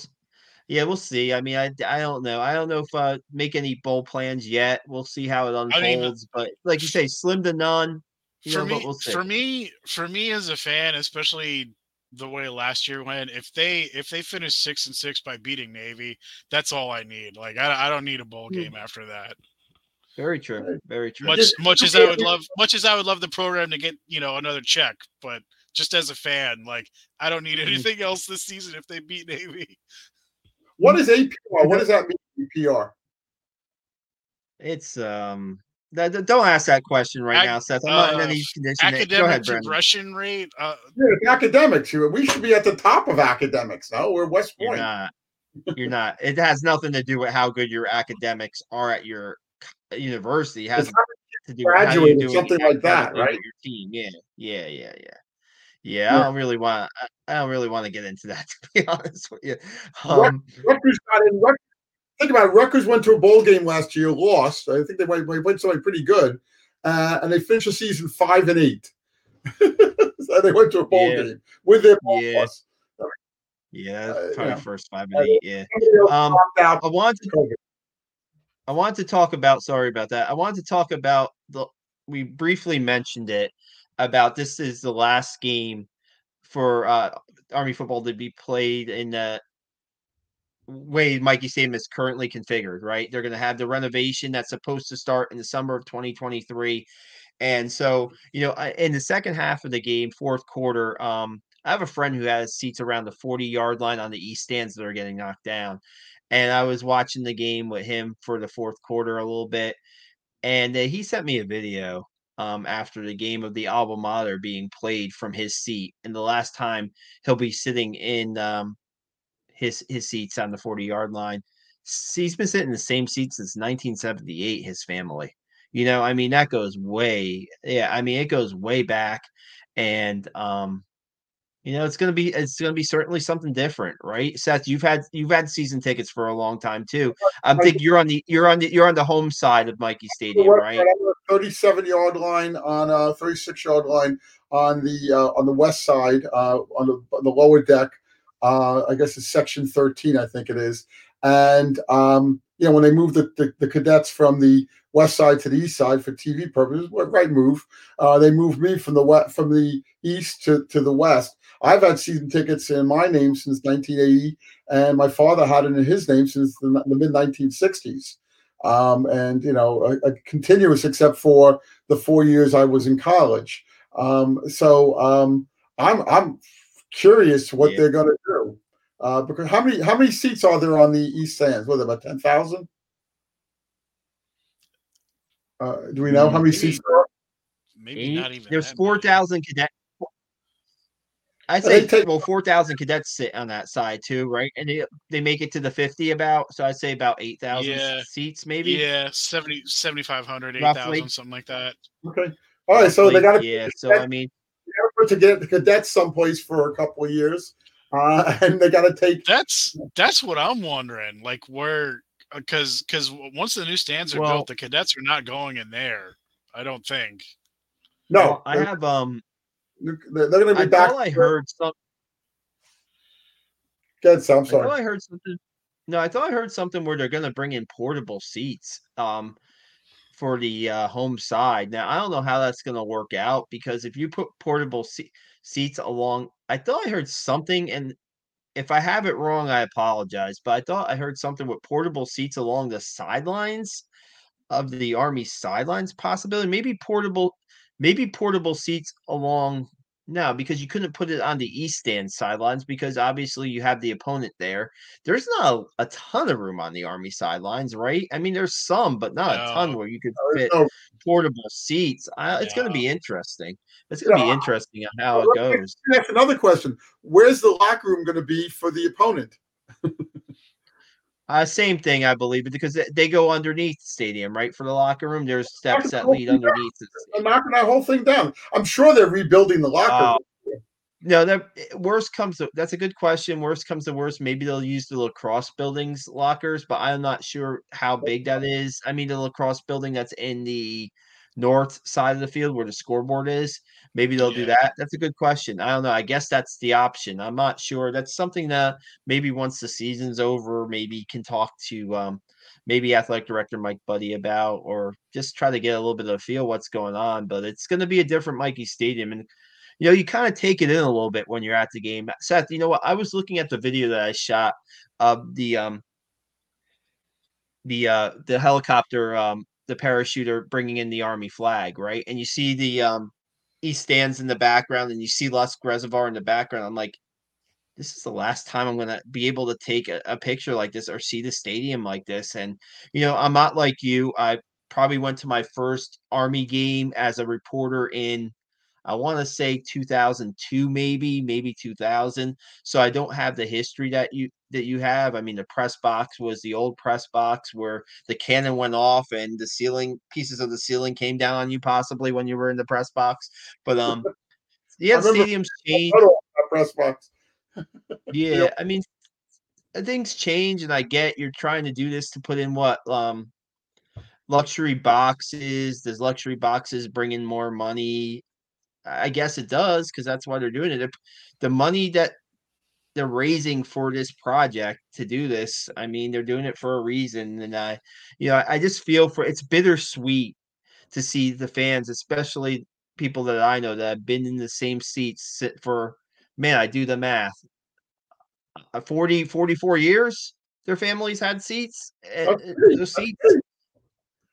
yeah, we'll see. I mean, I, I don't know. I don't know if uh make any bowl plans yet. We'll see how it unfolds. I mean, but like you say, slim to none. You for know, me, we'll for me, for me as a fan, especially the way last year went, if they if they finish six and six by beating Navy, that's all I need. Like I, I don't need a bowl Hmm. game after that. Very true. Very true. Much Just- much as I would love, much as I would love the program to get you know another check, but just as a fan, like I don't need Hmm. anything else this season if they beat Navy. What is APR? What does that mean? APR. It's um. That- that- don't ask that question right Ac- now, Seth. I'm not in uh, any condition. to- Go Academic ahead, Brendan. progression rate. Uh, Yeah, it's academics. We should be at the top of academics. No, we're West You're Point. not. You're not. It has nothing to do with how good your academics are at your university. It has It's to do with how you graduated, do something like that, right? Your team. Yeah. Yeah. Yeah. Yeah. Yeah. I don't really want. I, I don't really want to get into that. To be honest with you. Rut- Um. Rutgers got in. Rut- think about it. Rutgers went to a bowl game last year, lost. I think they might they played somebody pretty good, uh, and they finished the season five and eight. so they went to a bowl Yeah. game with their bowl Yeah. loss. Yeah. Uh, Probably yeah. first five Uh, and eight. Yeah. Um. I wanted. To, I wanted to talk about. Sorry about that. I wanted to talk about the. We briefly mentioned it about this is the last game for uh, Army football to be played in the way Michie Stadium is currently configured. Right, they're going to have the renovation that's supposed to start in the summer of 2023, and so you know in the second half of the game, fourth quarter, um, I have a friend who has seats around the 40 yard line on the east stands that are getting knocked down. And I was watching the game with him for the fourth quarter a little bit. And uh, he sent me a video um, after the game of the alma mater being played from his seat. And the last time he'll be sitting in um, his his seats on the 40 yard line. He's been sitting in the same seat since 1978, his family. You know, I mean, that goes way, yeah, I mean, it goes way back. And um, you know, it's gonna be it's gonna be certainly something different, right? Seth, you've had you've had season tickets for a long time too. I think you're on the you're on the you're on the home side of Michie Stadium, right? 37 yard line on a 36 yard line on the uh, on the west side, uh, on the on the lower deck. Uh, I guess it's section 13, I think it is. And um, you know, when they moved the, the, the, cadets from the west side to the east side for TV purposes, what right move. Uh, they moved me from the west from the east to, to the west. I've had season tickets in my name since 1980, and my father had it in his name since the, the mid 1960s. Um, and you know, a, a, continuous except for the four years I was in college. Um, so um, I'm I'm curious what yeah. they're going to do. Uh, because how many how many seats are there on the East Stands? What about ten thousand? Uh, do we know how many seats there are? Maybe not even. There's four thousand cadets. I say take, well, four thousand cadets sit on that side too, right? And they, they make it to the fifty about. So I'd say about eight thousand yeah. seats, maybe. Yeah, 70, 7,500, 8,000, something like that. Okay. All right. So they got to. Yeah. So I mean, to get the cadets someplace for a couple of years, uh, and they got to take. That's that's what I'm wondering. Like where, because uh, because once the new stands are well, built, the cadets are not going in there. I don't think. No, well, I have um. They're, they're going to be I back. I heard some. Good, so I'm sorry. I, I heard something. No, I thought I heard something where they're going to bring in portable seats. Um, for the uh, home side. Now I don't know how that's going to work out because if you put portable se- seats along, I thought I heard something, and if I have it wrong, I apologize. But I thought I heard something with portable seats along the sidelines of the Army sidelines, possibility. Maybe portable, maybe portable seats along no, because you couldn't put it on the east stand sidelines because obviously you have the opponent there. There's not a, a ton of room on the Army sidelines, right? I mean, there's some, but not no. a ton where you could fit no. portable seats. I, it's going to be interesting. It's going to be interesting on how it goes. That's another question. Where's the locker room going to be for the opponent? Uh, same thing, I believe, because they go underneath the stadium, right? For the locker room, there's steps that lead underneath. They're knocking that whole thing down. I'm sure they're rebuilding the locker uh, room. No, that eh, worst comes to that's a good question. Worst comes to worst, maybe they'll use the lacrosse buildings lockers, but I'm not sure how big that is. I mean, the lacrosse building that's in the north side of the field where the scoreboard is. Maybe they'll yeah. do that. That's a good question. I don't know. I guess that's the option. I'm not sure. That's something that maybe once the season's over, maybe can talk to um, maybe athletic director Mike Buddie about, or just try to get a little bit of a feel what's going on. But it's going to be a different Michie Stadium, and you know you kind of take it in a little bit when you're at the game. Seth, you know what? I was looking at the video that I shot of the um the uh the helicopter um the parachuter bringing in the army flag, right? And you see the um he stands in the background and you see Lusk Reservoir in the background. I'm like, this is the last time I'm gonna be able to take a, a, picture like this or see the stadium like this. And you know, I'm not like you. I probably went to my first army game as a reporter in I want to say 2002, maybe, maybe 2000. So I don't have the history that you that you have. I mean, the press box was the old press box where the cannon went off and the ceiling pieces of the ceiling came down on you, possibly when you were in the press box. But um, yeah, stadiums changed. Press box. yeah, yep. I mean, things change, and I get you're trying to do this to put in what um luxury boxes. Does luxury boxes bring in more money? I guess it does because that's why they're doing it. The money that they're raising for this project to do this, I mean, they're doing it for a reason. And I, you know, I just feel for it's bittersweet to see the fans, especially people that I know that have been in the same seats sit for, man, I do the math, uh, 40, 44 years. Their families had seats, and, eh, eh, seats.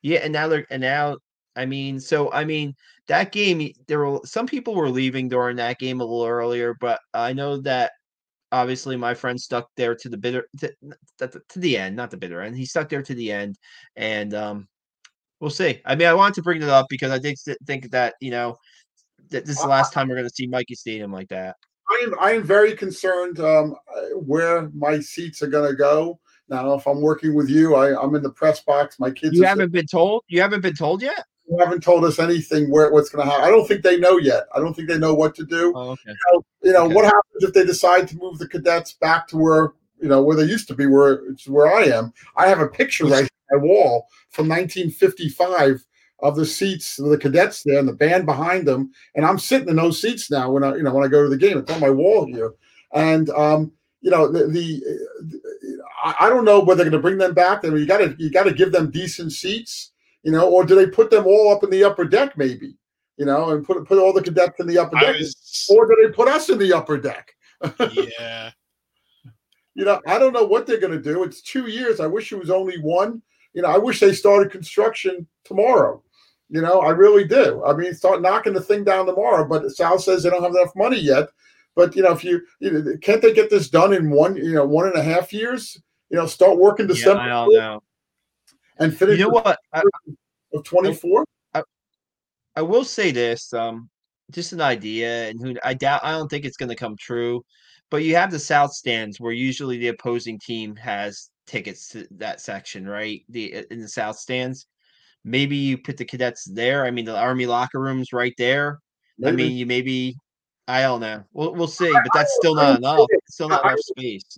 Yeah, and now they're and now I mean, so I mean that game. There were some people were leaving during that game a little earlier, but I know that obviously my friend stuck there to the bitter to, to, the end, not the bitter end. He stuck there to the end, and um, we'll see. I mean, I wanted to bring it up because I did think that you know that this is the last time we're going to see Michie Stadium like that. I am I am very concerned um, where my seats are going to go. Now, if I'm working with you, I, I'm in the press box. My kids. You haven't been told. You haven't been told yet. You haven't told us anything where what's going to happen. I don't think they know yet. I don't think they know what to do. Oh, okay. You know, you know Okay. what happens if they decide to move the cadets back to where you know where they used to be, where it's where I am. I have a picture right on my wall from 1955 of the seats of the cadets there and the band behind them, and I'm sitting in those seats now when I you know when I go to the game. It's on my wall here, and um, you know the, the I I don't know whether they're going to bring them back. I mean, you got to you got to give them decent seats, you know, or do they put them all up in the upper deck, maybe, you know, and put put all the cadets in the upper deck, was, or do they put us in the upper deck? yeah. You know, I don't know what they're going to do. It's two years. I wish it was only one. You know, I wish they started construction tomorrow. You know, I really do. I mean, start knocking the thing down tomorrow. But Sal says they don't have enough money yet. But you know, if you, you know, can't they get this done in one, you know, one and a half years? You know, start working Yeah, December I don't know. And finish You know what? I, of twenty four. I will say this, um, just an idea, and who I doubt I don't think it's going to come true, but you have the south stands where usually the opposing team has tickets to that section, right? The in the south stands. Maybe you put the cadets there. I mean, the army locker rooms right there. I mean, you maybe I don't know. We'll we'll see, but that's still not enough. Still not enough space.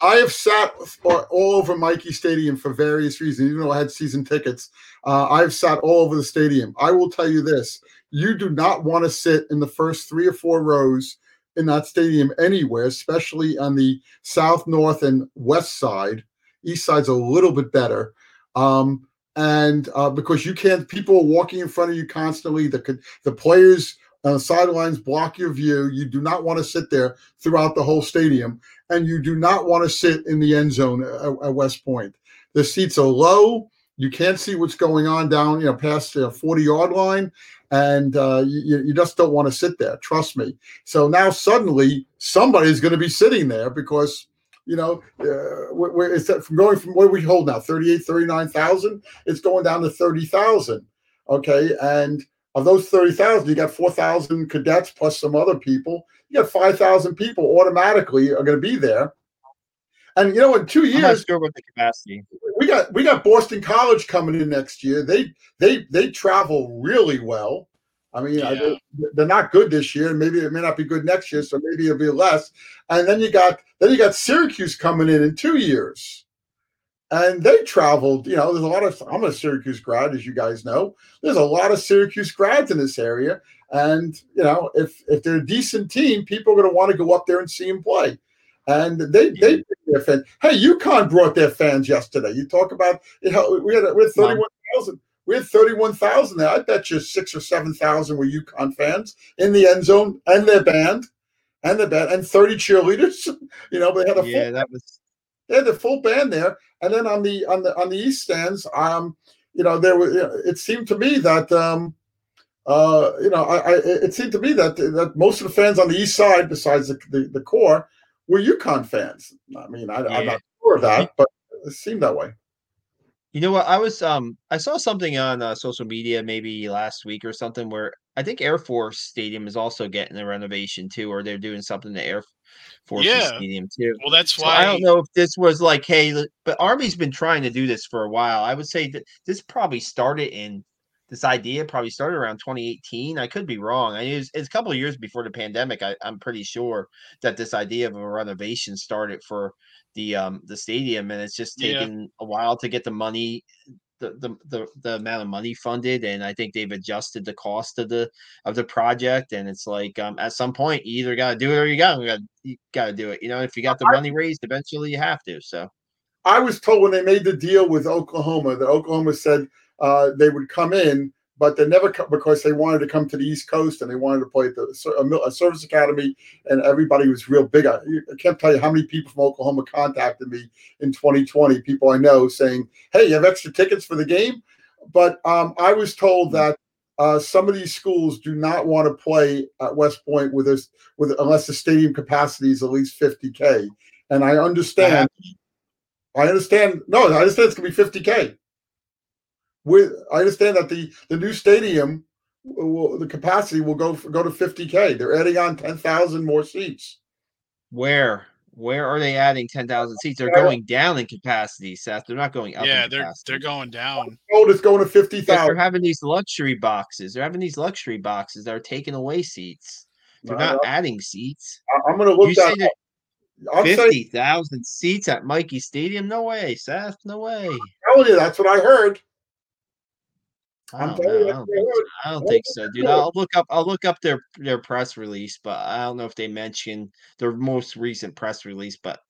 I have sat all over Michie Stadium for various reasons, even though I had season tickets. Uh, I've sat all over the stadium. I will tell you this you do not want to sit in the first three or four rows in that stadium anywhere, especially on the south, north, and west side. East side's a little bit better. Um, and uh, because you can't, people are walking in front of you constantly. The, the players the sidelines block your view. You do not want to sit there throughout the whole stadium and you do not want to sit in the end zone at, at West Point. The seats are low. You can't see what's going on down, you know, past the 40 yard line, and uh, you, you just don't want to sit there. Trust me. So now suddenly somebody's going to be sitting there because, you know, uh, where, from going from what we hold now 38, 39,000? It's going down to 30,000. Okay. And of those 30,000, you got 4,000 cadets plus some other people you got 5,000 people automatically are going to be there. And you know, in two I'm not years, sure what the capacity. we got we got Boston College coming in next year. They they they travel really well. I mean, I- they're not good this year. Maybe it may not be good next year, so maybe it'll be less. And then you got then you got Syracuse coming in in two years, and they traveled. You know, there's a lot of I'm a Syracuse grad, as you guys know. There's a lot of Syracuse grads in this area, and you know, if if they're a decent team, people are going to want to go up there and see them play. And they hmm. they bring their fans. Hey, UConn brought their fans yesterday. You talk about you know, we had we had thirty one thousand. We had thirty one thousand there. I bet you six or seven thousand were UConn fans in the end zone and their band and the band and thirty cheerleaders. You know, they had a full Yeah, that was they had the full band there, and then on the on the on the east stands, um, you know, there was. It seemed to me that, um, uh, you know, I, I it seemed to me that that most of the fans on the east side, besides the the, the Corps, were UConn fans. I mean, I, I'm Yeah. not sure of that, but it seemed that way. You know what? I was um I saw something on uh, social media maybe last week or something where I think Air Force Stadium is also getting a renovation too, or they're doing something to Air Force Yeah. Stadium too. Well, that's So why I don't know if this was like, hey, but Army's been trying to do this for a while. I would say that this probably started in this idea probably started around 2018. I could be wrong. I it's, it's a couple of years before the pandemic. I, I'm pretty sure that this idea of a renovation started for the um the stadium, and it's just Yeah. taken a while to get the money. The, the, the, the amount of money funded and I think they've adjusted the cost of the of the project and it's like um at some point you either got to do it or you got to you got to do it you know? If you got the money raised eventually you have to so. I was told when they made the deal with Oklahoma that Oklahoma said uh, they would come in, but they never come because they wanted to come to the East Coast and they wanted to play at the a, a service academy, and everybody was real big. I, I can't tell you how many people from Oklahoma contacted me in 2020. People I know saying, "Hey, you have extra tickets for the game." but um, I was told that uh, some of these schools do not want to play at West Point with us with unless the stadium capacity is at least 50k. And I understand. I understand. No, I understand it's gonna be 50k. With I understand that the the new stadium, will, the capacity will go go to 50k. They're adding on 10,000 more seats. Where? Where are they adding 10,000 seats? They're going down in capacity, Seth. They're not going up. Yeah, they're they're going down. Oh, it's going to 50,000. They're having these luxury boxes. They're having these luxury boxes that are taking away seats. They're not adding seats. I'm going to look you that. Say that Fifty thousand seats at Michie Stadium? No way, Seth. No way. I'm telling you, that's what I heard. I don't, know. I don't, think, so. I don't think so, dude. I'll look up. I'll look up their their press release, but I don't know if they mentioned their most recent press release. But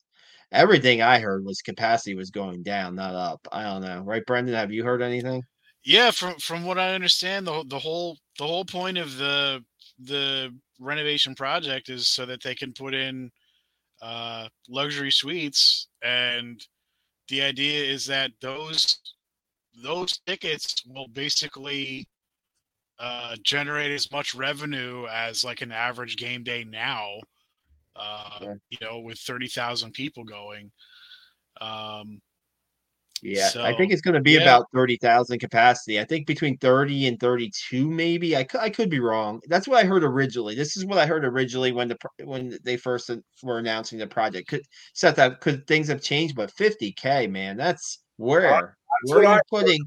everything I heard was capacity was going down, not up. I don't know, right, Brendan? Have you heard anything? Yeah, from from what I understand, the the whole the whole point of the the renovation project is so that they can put in uh, luxury suites, and the idea is that those those tickets will basically uh, generate as much revenue as like an average game day now. Uh, yeah. You know, with thirty thousand people going. Um, yeah, so, I think it's going to be yeah. about 30,000 capacity. I think between 30 and 32 maybe. I could, I could be wrong. That's what I heard originally. This is what I heard originally when the when they first were announcing the project. Could set that could things have changed but 50k, man. That's where where are you putting?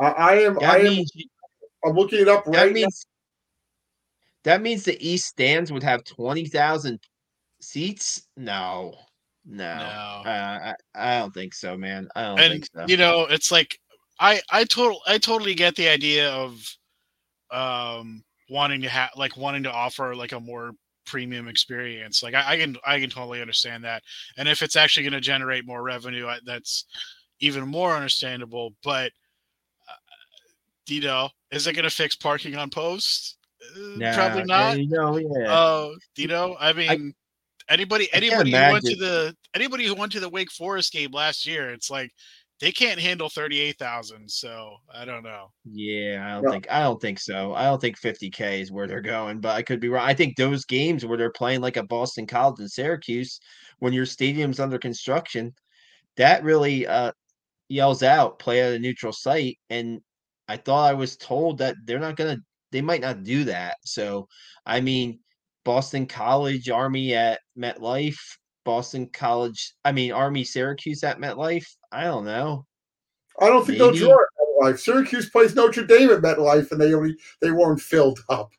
I, I am. That I am. Means, I'm looking it up right that means, now. That means the East stands would have twenty thousand seats. No, no, no. Uh, I, I don't think so, man. I don't and, think so. You know, it's like I I total I totally get the idea of um wanting to have like wanting to offer like a more premium experience. Like I, I, can I can totally understand that. And if it's actually going to generate more revenue, I, that's even more understandable. But uh, you know, is it going to fix parking on post? Uh, nah, Probably not. You know, yeah. Uh, you know, I mean, I, anybody anybody who went to the anybody who went to the Wake Forest game last year, it's like they can't handle 38,000 so I don't know. Yeah, I don't think I don't think so. I don't think 50k is where they're going, but I could be wrong. I think those games where they're playing like a Boston College and Syracuse when your stadium's under construction, that really uh yells out play at a neutral site and I thought I was told that they're not going to they might not do that. So, I mean, Boston College Army at MetLife, Boston College, I mean Army Syracuse at MetLife. I don't know. I don't think Maybe. they'll draw at MetLife. Syracuse plays Notre Dame at MetLife, and they only they weren't filled up.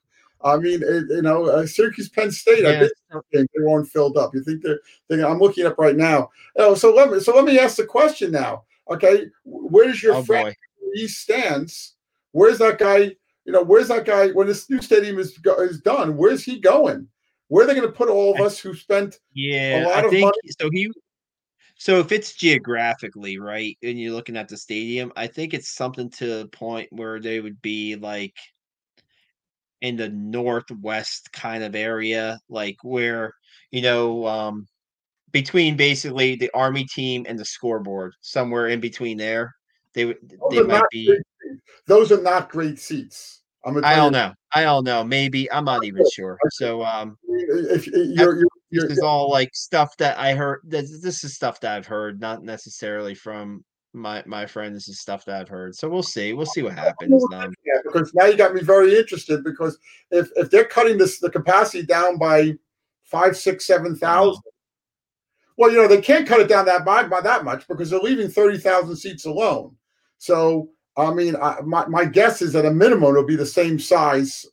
I mean, it, you know, uh, Syracuse, Penn State. Yeah. I think they weren't filled up. You think they're, they're? I'm looking up right now. Oh, so let me so let me ask the question now. Okay, where's your oh, friend? He stands. Where's that guy? You know, where's that guy when this new stadium is is done? Where's he going? Where are they going to put all of us who spent yeah, a lot I of think, money? So he, so if it's geographically right, and you're looking at the stadium, I think it's something to the point where they would be like in the northwest kind of area, like where you know um between basically the army team and the scoreboard, somewhere in between there. They would they might be. Those are not great seats. I'm I don't know. I don't know. Maybe I'm not even sure. So um, if you're, you're, you're, this is all like stuff that I heard. This, this is stuff that I've heard, not necessarily from my my friend. This is stuff that I've heard. So we'll see. We'll see what happens. Um, yeah, because now you got me very interested. Because if if they're cutting this the capacity down by five, six, seven thousand, well, you know, they can't cut it down that by, by that much because they're leaving 30,000 seats alone. So, I mean, I, my, my guess is that a minimum it'll be the same size,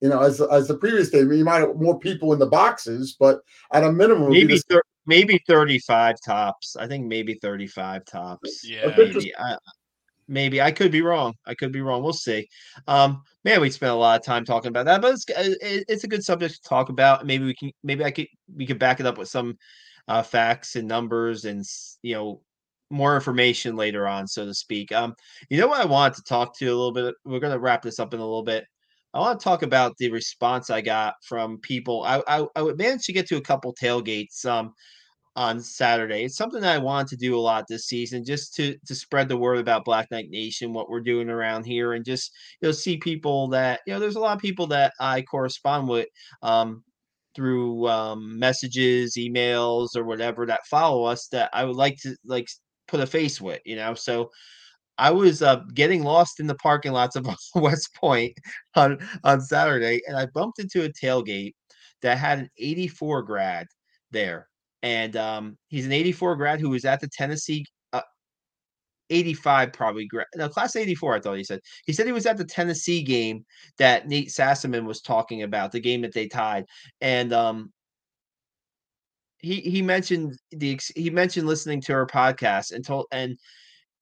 you know, as as the previous day. I mean, you might have more people in the boxes, but at a minimum, maybe thir- maybe 35 tops. I think maybe 35 tops. Yeah, maybe. I, maybe I could be wrong. I could be wrong. We'll see. Um, man, we spent a lot of time talking about that, but it's it's a good subject to talk about. Maybe we can maybe I could we could back it up with some uh, facts and numbers and you know more information later on, so to speak. Um, you know what I wanted to talk to you a little bit. We're going to wrap this up in a little bit. I want to talk about the response I got from people. I I, I managed to get to a couple tailgates. Um, on Saturday. It's something that I want to do a lot this season, just to to spread the word about Black Knight Nation, what we're doing around here, and just you know see people that you know. There's a lot of people that I correspond with um, through um, messages, emails, or whatever that follow us that I would like to like put a face with, you know. So I was uh, getting lost in the parking lots of West Point on on Saturday, and I bumped into a tailgate that had an 84 grad there, and um, he's an 84 grad who was at the Tennessee. Uh, 85 probably no class 84 i thought he said. He said he was at the tennessee game that nate sassaman was talking about the game that they tied and um he he mentioned the he mentioned listening to our podcast and told and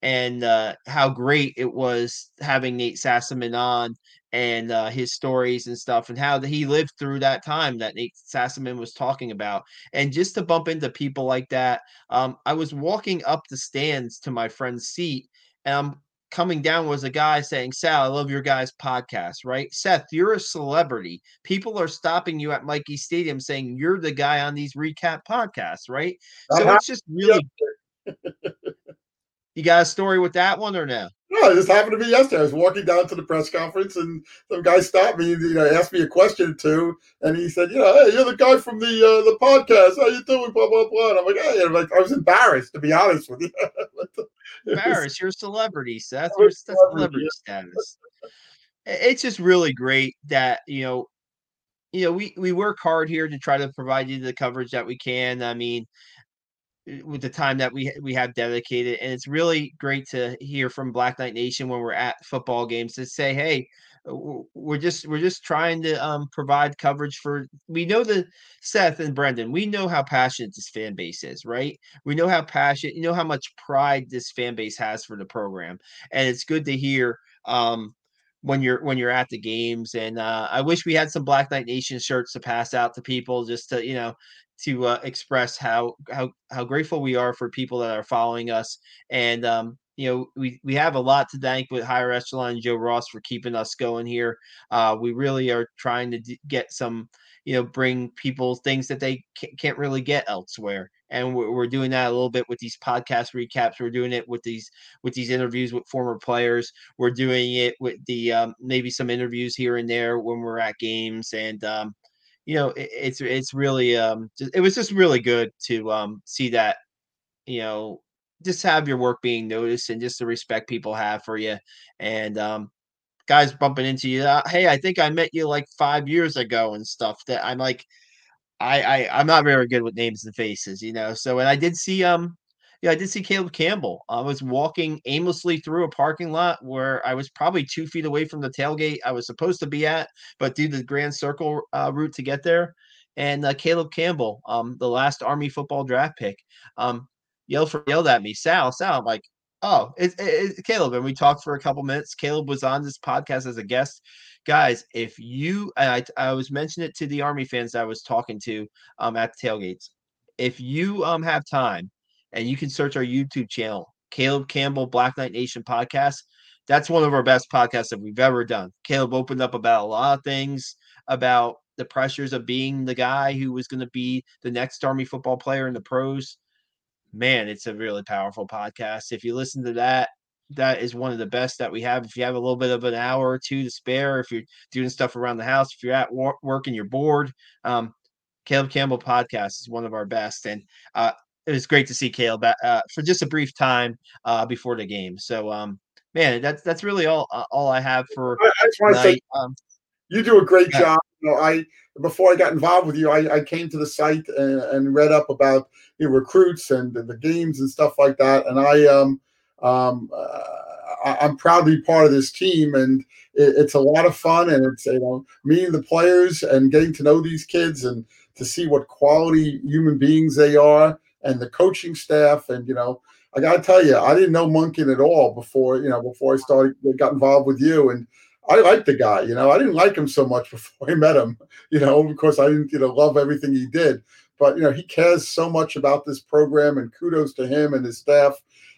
and uh, how great it was having Nate Sassaman on and uh, his stories and stuff, and how he lived through that time that Nate Sassaman was talking about. And just to bump into people like that, um, I was walking up the stands to my friend's seat, and I'm coming down was a guy saying, Sal, I love your guys' podcast, right? Seth, you're a celebrity. People are stopping you at Michie Stadium saying you're the guy on these recap podcasts, right? So uh-huh. it's just really You got a story with that one or no? No, it just happened to be yesterday. I was walking down to the press conference and some guy stopped me, you know, asked me a question or two, and he said, you know, hey, you're the guy from the uh, the podcast. How you doing? Blah blah blah. And I'm like, hey, I'm like, I was embarrassed to be honest with you. embarrassed? You're a celebrity, Seth. You're celebrity, celebrity status. It's just really great that you know, you know, we we work hard here to try to provide you the coverage that we can. I mean, with the time that we we have dedicated and it's really great to hear from black knight nation when we're at football games to say hey uh, we're just we're just trying to um, provide coverage for we know that seth and brendan we know how passionate this fan base is right? We know how passionate you know how much pride this fan base has for the program and it's good to hear um, when you're when you're at the games and uh, i wish we had some black knight nation shirts to pass out to people just to you know to uh, express how how how grateful we are for people that are following us and um, you know we we have a lot to thank with higher echelon joe ross for keeping us going here. Uh, we really are trying to d- get some you know bring people things that they can't really get elsewhere and we're, we're doing that a little bit with these podcast recaps we're doing it with these with these interviews with former players we're doing it with the um, maybe some interviews here and there when we're at games and um, you know, it, it's it's really um it was just really good to um see that, you know, just have your work being noticed and just the respect people have for you and um guys bumping into you. Uh, hey, I think I met you like five years ago and stuff. That I'm like, I, I I'm not very good with names and faces, you know. So and I did see um yeah, I did see Caleb Campbell. I was walking aimlessly through a parking lot where I was probably two feet away from the tailgate I was supposed to be at, but do the Grand Circle uh, route to get there. And uh, Caleb Campbell, um, the last Army football draft pick, um, yelled for yelled at me, Sal, Sal. I'm like, oh, it's, it's Caleb, and we talked for a couple minutes. Caleb was on this podcast as a guest. Guys, if you, I, I was mentioning it to the Army fans I was talking to um, at the tailgates. If you um have time and you can search our YouTube channel, Caleb Campbell Black Knight Nation podcast. That's one of our best podcasts that we've ever done. Caleb opened up about a lot of things about the pressures of being the guy who was going to be the next Army football player in the pros. Man, it's a really powerful podcast. If you listen to that, that is one of the best that we have. If you have a little bit of an hour or two to spare, if you're doing stuff around the house, if you're at work and you're bored, um, Caleb Campbell podcast is one of our best. And uh, it was great to see Caleb uh, for just a brief time uh, before the game. So, um, man, that's that's really all uh, all I have for I, I tonight. Say, um, you do a great yeah. job. You know, I before I got involved with you, I, I came to the site and, and read up about the recruits and the games and stuff like that. And I um um uh, I, am proud to be part of this team, and it, it's a lot of fun. And it's you know meeting the players and getting to know these kids and to see what quality human beings they are and the coaching staff. And you know, I got to tell you, I didn't know Monken at all before you know before I started got involved with you. And I liked the guy. You know, I didn't like him so much before I met him. You know, because I didn't you know love everything he did. But you know, he cares so much about this program, and kudos to him and his staff.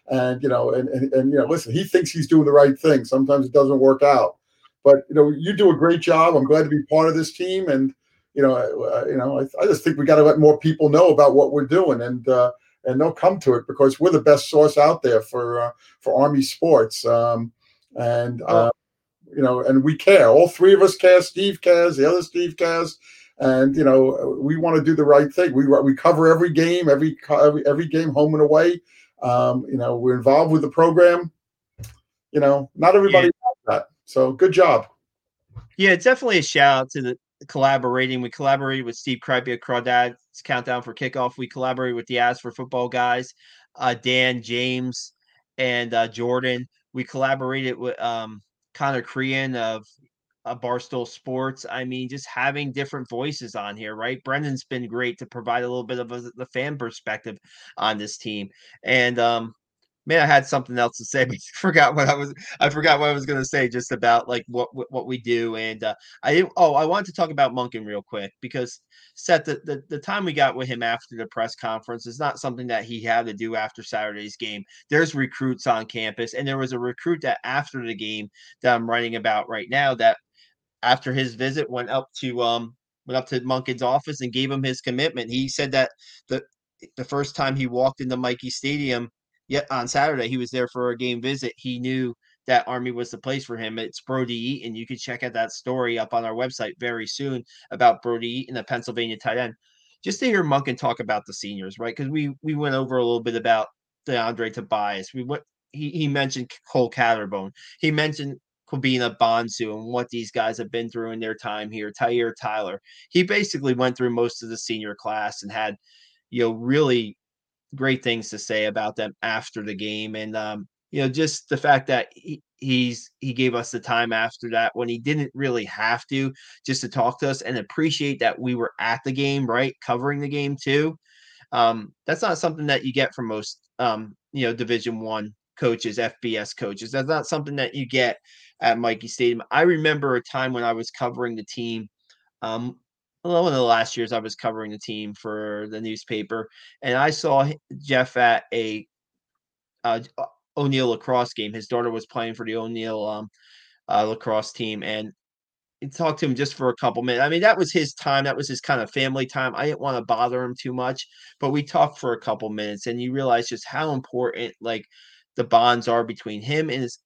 And you know, and, and and you know, listen, he thinks he's doing the right thing. Sometimes it doesn't work out, but you know, you do a great job. I'm glad to be part of this team, and you know, uh, you know, I, I, just think we got to let more people know about what we're doing, and uh, and they'll come to it because we're the best source out there for uh, for Army sports. Um, and uh, you know, and we care. All three of us care. Steve cares. The other Steve cares. And you know, we want to do the right thing. We we cover every game, every every, every game, home and away. Um, you know, we're involved with the program. You know, not everybody yeah. that. So good job. Yeah, definitely a shout out to the collaborating. We collaborated with Steve Kripke at Crawdad's Countdown for Kickoff. We collaborated with the Ask for Football guys, uh, Dan, James, and uh, Jordan. We collaborated with um, Connor Crean of uh, Barstool Sports. I mean, just having different voices on here, right? Brendan's been great to provide a little bit of a, the fan perspective on this team, and um, man, I had something else to say, but I forgot what I was. I forgot what I was going to say just about like what what we do, and uh, I didn't. Oh, I wanted to talk about Monken real quick because Seth, the, the the time we got with him after the press conference is not something that he had to do after Saturday's game. There's recruits on campus, and there was a recruit that after the game that I'm writing about right now that after his visit went up to um went up to Monken's office and gave him his commitment. He said that the the first time he walked into Michie Stadium yet on Saturday he was there for a game visit. He knew that Army was the place for him. It's Brody Eaton. You can check out that story up on our website very soon about Brody Eaton, the Pennsylvania tight end. Just to hear Monken talk about the seniors, right? Because we we went over a little bit about DeAndre Tobias. We went he, he mentioned Cole Catterbone. He mentioned Kwabena Bonsu and what these guys have been through in their time here. Tyhier Tyler. He basically went through most of the senior class and had, you know, really great things to say about them after the game. And um, you know, just the fact that he, he's he gave us the time after that when he didn't really have to just to talk to us and appreciate that we were at the game, right? Covering the game too. Um, that's not something that you get from most um, you know, division one coaches, FBS coaches. That's not something that you get at Michie Stadium. I remember a time when I was covering the team. Um, one of the last years I was covering the team for the newspaper, and I saw Jeff at a uh, O'Neill lacrosse game. His daughter was playing for the O'Neill um, uh, lacrosse team, and talked to him just for a couple minutes. I mean, that was his time. That was his kind of family time. I didn't want to bother him too much, but we talked for a couple minutes, and you realize just how important like the bonds are between him and his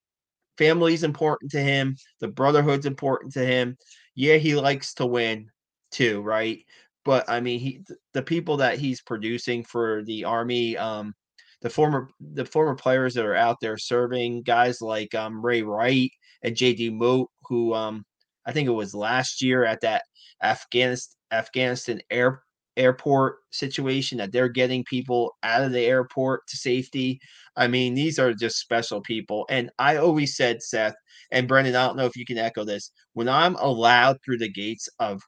family is important to him. The brotherhood's important to him. Yeah, he likes to win too, right? But I mean, he the people that he's producing for the army, um, the former the former players that are out there serving, guys like um, Ray Wright and JD Moat, who um, I think it was last year at that Afghanistan Afghanistan air airport situation that they're getting people out of the airport to safety. I mean, these are just special people. And I always said, Seth and Brendan, I don't know if you can echo this. When I'm allowed through the gates of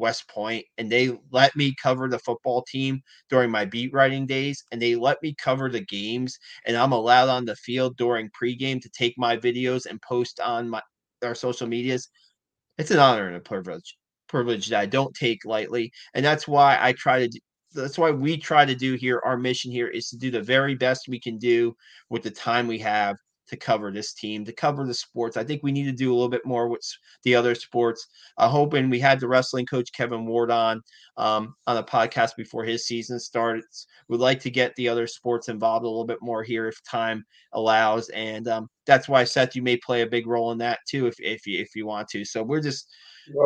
West Point and they let me cover the football team during my beat writing days and they let me cover the games and I'm allowed on the field during pregame to take my videos and post on my our social medias. It's an honor and a privilege privilege that I don't take lightly. And that's why I try to Do, that's why we try to do here our mission here is to do the very best we can do with the time we have to cover this team, to cover the sports. I think we need to do a little bit more with the other sports. Uh, hoping we had the wrestling coach Kevin Ward on um, on the podcast before his season starts. We'd like to get the other sports involved a little bit more here if time allows, and um, that's why Seth, you may play a big role in that too if if you if you want to. So we're just.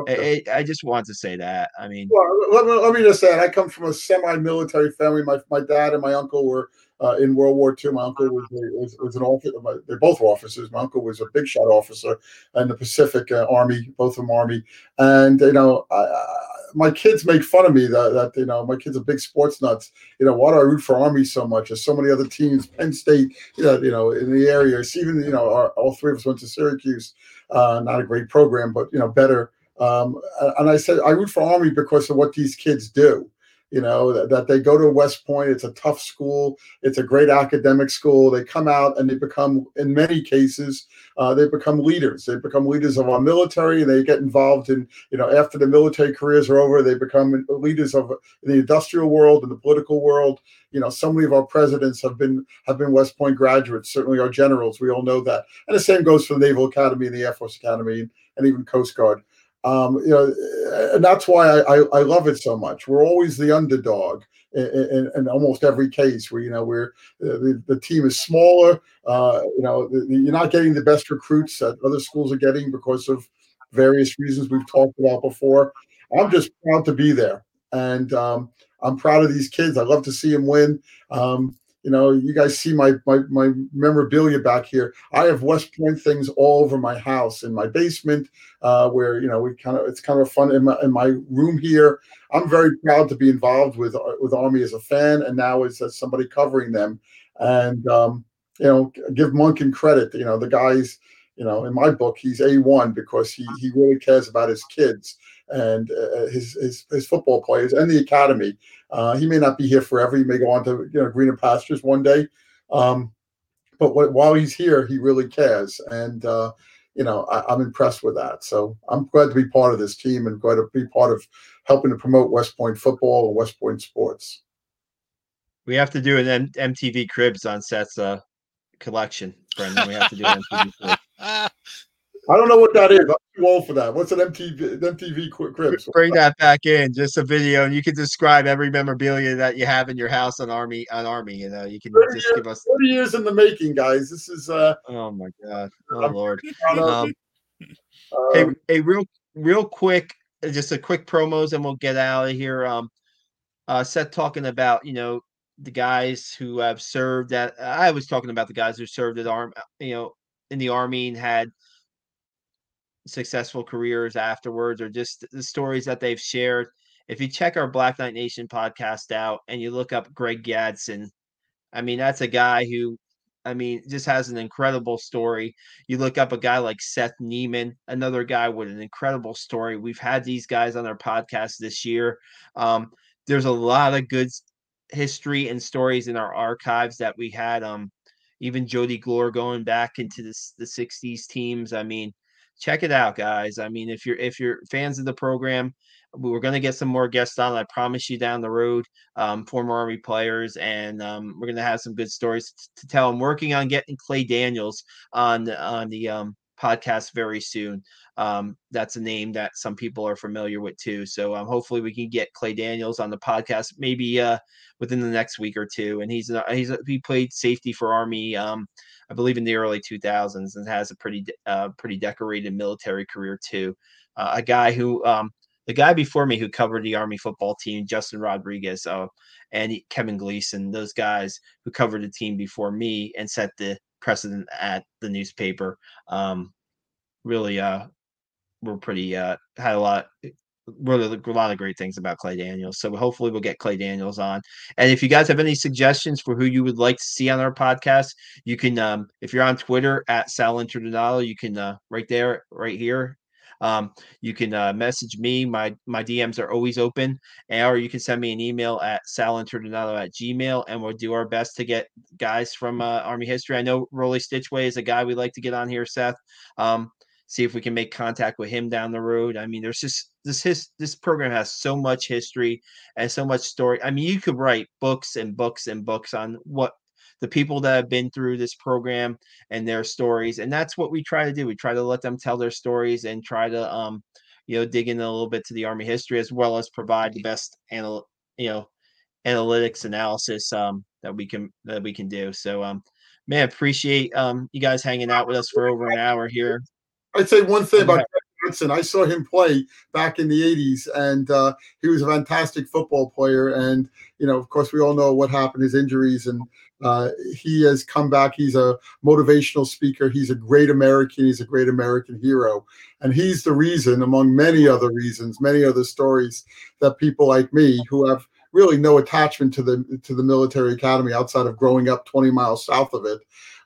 I, I, just want to say that. I mean, well, let, let me just say, I come from a semi-military family. My my dad and my uncle were uh, in World War II. My uncle was, was, was an officer. They're both were officers. My uncle was a big shot officer in the Pacific uh, Army, both of them Army. And you know, I, I, my kids make fun of me that, that you know my kids are big sports nuts. You know, why do I root for Army so much? There's so many other teams, Penn State, you know, you know, in the area. It's Even you know, our, all three of us went to Syracuse. Uh, not a great program, but you know, better. Um, and I said I root for Army because of what these kids do you know that, that, they go to west point it's a tough school it's a great academic school they come out and they become in many cases uh, they become leaders they become leaders of our military and they get involved in you know after the military careers are over they become leaders of the industrial world and the political world you know so many of our presidents have been have been west point graduates certainly our generals we all know that and the same goes for the naval academy and the air force academy and even coast guard Um, you know, and that's why I, I, I love it so much. We're always the underdog in, in, in almost every case where you know where the, the team is smaller. Uh, you know, the, the, you're not getting the best recruits that other schools are getting because of various reasons we've talked about before. I'm just proud to be there, and um, I'm proud of these kids. I love to see them win. Um, you know, you guys see my, my my memorabilia back here. I have West Point things all over my house, in my basement, uh, where you know we kind of it's kind of fun in my in my room here. I'm very proud to be involved with with Army as a fan, and now as, as somebody covering them. And um, you know, give Monken credit. You know, the guys. You know, in my book, he's a one because he he really cares about his kids and uh, his, his, his football players and the academy. Uh, he may not be here forever. He may go on to you know greener pastures one day. Um, but what, while he's here, he really cares, and uh, you know I, am I'm impressed with that. So I'm glad to be part of this team and glad to be part of helping to promote West Point football and West Point sports. We have to do an M- MTV Cribs on Seth's uh, collection, Brendan. We have to do an MTV I don't know what that is. I'm too old for that. What's an MTV MTV Cribs? Bring that back in, just a video, and you can describe every memorabilia that you have in your house on Army on Army. You know, you can just years, give us thirty years in the making, guys. This is uh oh my god, oh lord. Um, hey, um, hey, real real quick, just a quick promos, and we'll get out of here. Um, uh, Seth talking about you know the guys who have served at. I was talking about the guys who served at arm, you know, in the army and had successful careers afterwards or just the stories that they've shared. If you check our Black Knight Nation podcast out and you look up Greg Gadsden, I mean, that's a guy who, I mean, just has an incredible story. You look up a guy like Seth Neiman, another guy with an incredible story. We've had these guys on our podcast this year. Um, there's a lot of good history and stories in our archives that we had. Um, even Jody Glore going back into this, the 60s teams. I mean, check it out, guys. I mean, if you're if you're fans of the program, we're going to get some more guests on. I promise you down the road, um, former Army players, and um, we're going to have some good stories to tell. I'm working on getting Clay Daniels on on the um, podcast very soon. Um, that's a name that some people are familiar with too. So um, hopefully we can get Clay Daniels on the podcast maybe uh, within the next week or two. And he's he's he played safety for Army. Um, I believe in the early 2000s, and has a pretty uh, pretty decorated military career too. Uh, a guy who um, the guy before me who covered the Army football team, Justin Rodriguez, uh, and Kevin Gleason, those guys who covered the team before me and set the precedent at the newspaper. Um, really, uh, were pretty uh, had a lot really a lot of great things about Clay Daniels. So hopefully we'll get Clay Daniels on. And if you guys have any suggestions for who you would like to see on our podcast, you can um, if you're on Twitter at Sal Interdonato, you can uh, right there, right here. Um, you can uh, message me. My my DMs are always open, or you can send me an email at salinterdonato at gmail, and we'll do our best to get guys from uh, Army history. I know Rollie Stichweh is a guy we'd like to get on here, Seth. Um, see if we can make contact with him down the road. I mean, there's just this his this program has so much history and so much story. I mean, you could write books and books and books on what the people that have been through this program and their stories, and that's what we try to do. We try to let them tell their stories and try to um, you know, dig in a little bit to the Army history as well as provide the best anal you know analytics analysis um that we can that we can do. So um man, appreciate um you guys hanging out with us for over an hour here. I'd say one thing about Johnson. I saw him play back in the 80s, and uh, he was a fantastic football player. And, you know, of course, we all know what happened, his injuries, and uh, he has come back. He's a motivational speaker. He's a great American. He's a great American hero. And he's the reason, among many other reasons, many other stories, that people like me who have really no attachment to the to the military academy outside of growing up 20 miles south of it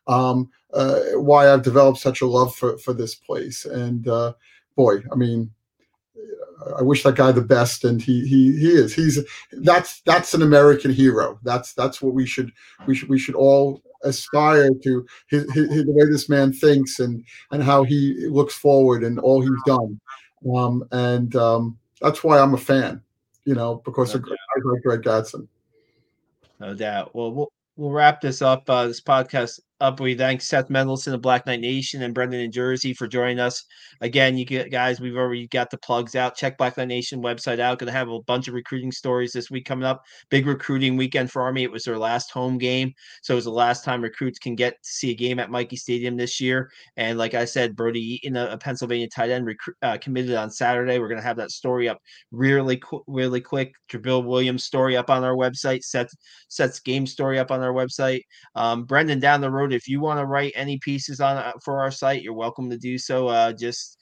um, uh, why I've developed such a love for for this place. And uh, boy, I mean, I wish that guy the best, and he he he is. He's that's that's an American hero. That's that's what we should we should we should all aspire to. His, his, the way this man thinks and and how he looks forward and all he's done. Um, and um, that's why I'm a fan. You know, because no of Greg, Greg Gadsden. No doubt. Well, we'll we'll wrap this up. Uh, this podcast up. We thank Seth Mendelson of Black Knight Nation and Brendan in Jersey for joining us. Again, you guys, we've already got the plugs out. Check Black Knight Nation website out. Going to have a bunch of recruiting stories this week coming up. Big recruiting weekend for Army. It was their last home game, so it was the last time recruits can get to see a game at Michie Stadium this year. And like I said, Brody Eaton, a, Pennsylvania tight end, recruit, uh, committed on Saturday. We're going to have that story up really, really quick. Jabril Williams story up on our website. Seth Seth's game story up on our website. Um, Brendan, down the road, if you want to write any pieces on uh, for our site, you're welcome to do so. Uh, just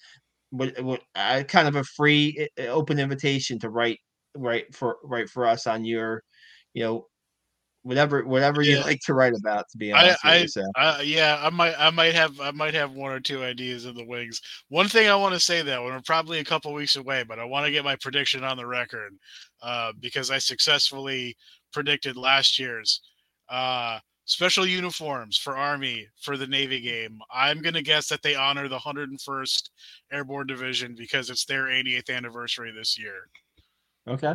what, what uh, kind of a free open invitation to write write for write for us on your, you know, whatever whatever yeah. you like to write about. To be honest, I, I, uh, yeah, I might I might have I might have one or two ideas in the wings. One thing I want to say though, and we're probably a couple weeks away, but I want to get my prediction on the record uh, because I successfully predicted last year's. Uh, special uniforms for Army for the Navy game. I'm going to guess that they honor the 101st Airborne Division because it's their 88th anniversary this year. Okay.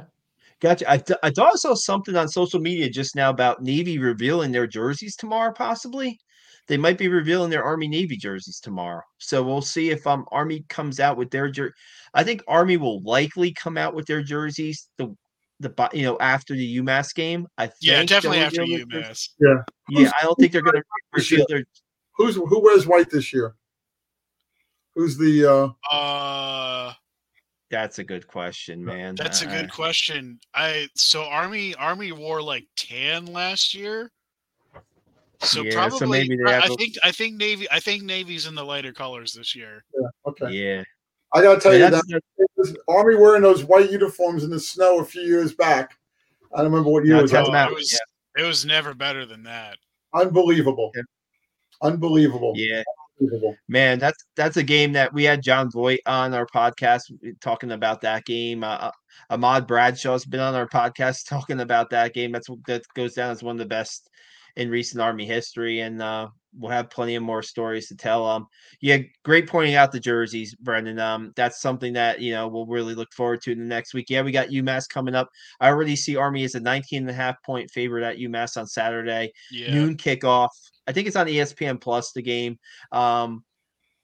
Gotcha. I, th- I thought I saw something on social media just now about Navy revealing their jerseys tomorrow, possibly. They might be revealing their Army Navy jerseys tomorrow. So we'll see if um Army comes out with their jersey. I think Army will likely come out with their jerseys the the you know after the UMass game. I think yeah, definitely after UMass. Yeah, yeah. I don't think they're going to reveal their. Who's who wears white this year? Who's the? uh Uh. That's a good question, man. That's a good question. I so Army Army wore like tan last year. So yeah, probably so maybe I, I think I think Navy I think Navy's in the lighter colors this year. Yeah. Okay. Yeah. I gotta tell you that Army wearing those white uniforms in the snow a few years back. I don't remember what year no, was, it was. Yeah. It was never better than that. Unbelievable. Yeah. Unbelievable. Yeah. Man, that's that's a game that we had John Voight on our podcast talking about that game. Uh, uh Ahmad Bradshaw's been on our podcast talking about that game. That's that goes down as one of the best in recent Army history, and uh, we'll have plenty of more stories to tell. Um, yeah, great pointing out the jerseys, Brendan. Um, that's something that you know we'll really look forward to in the next week. Yeah, we got UMass coming up. I already see Army as a 19 and a half point favorite at UMass on Saturday. Yeah. Noon kickoff. I think it's on ESPN Plus the game. Um,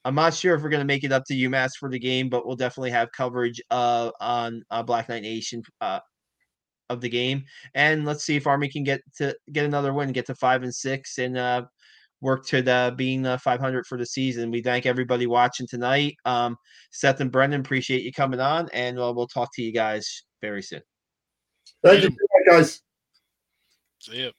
I'm not sure if we're going to make it up to UMass for the game, but we'll definitely have coverage uh, on uh, Black Knight Nation uh, of the game. And let's see if Army can get to get another win, get to five and six, and uh, work to the being uh, 500 for the season. We thank everybody watching tonight. Um, Seth and Brendan, appreciate you coming on, and uh, we'll talk to you guys very soon. Thank you, guys. See you.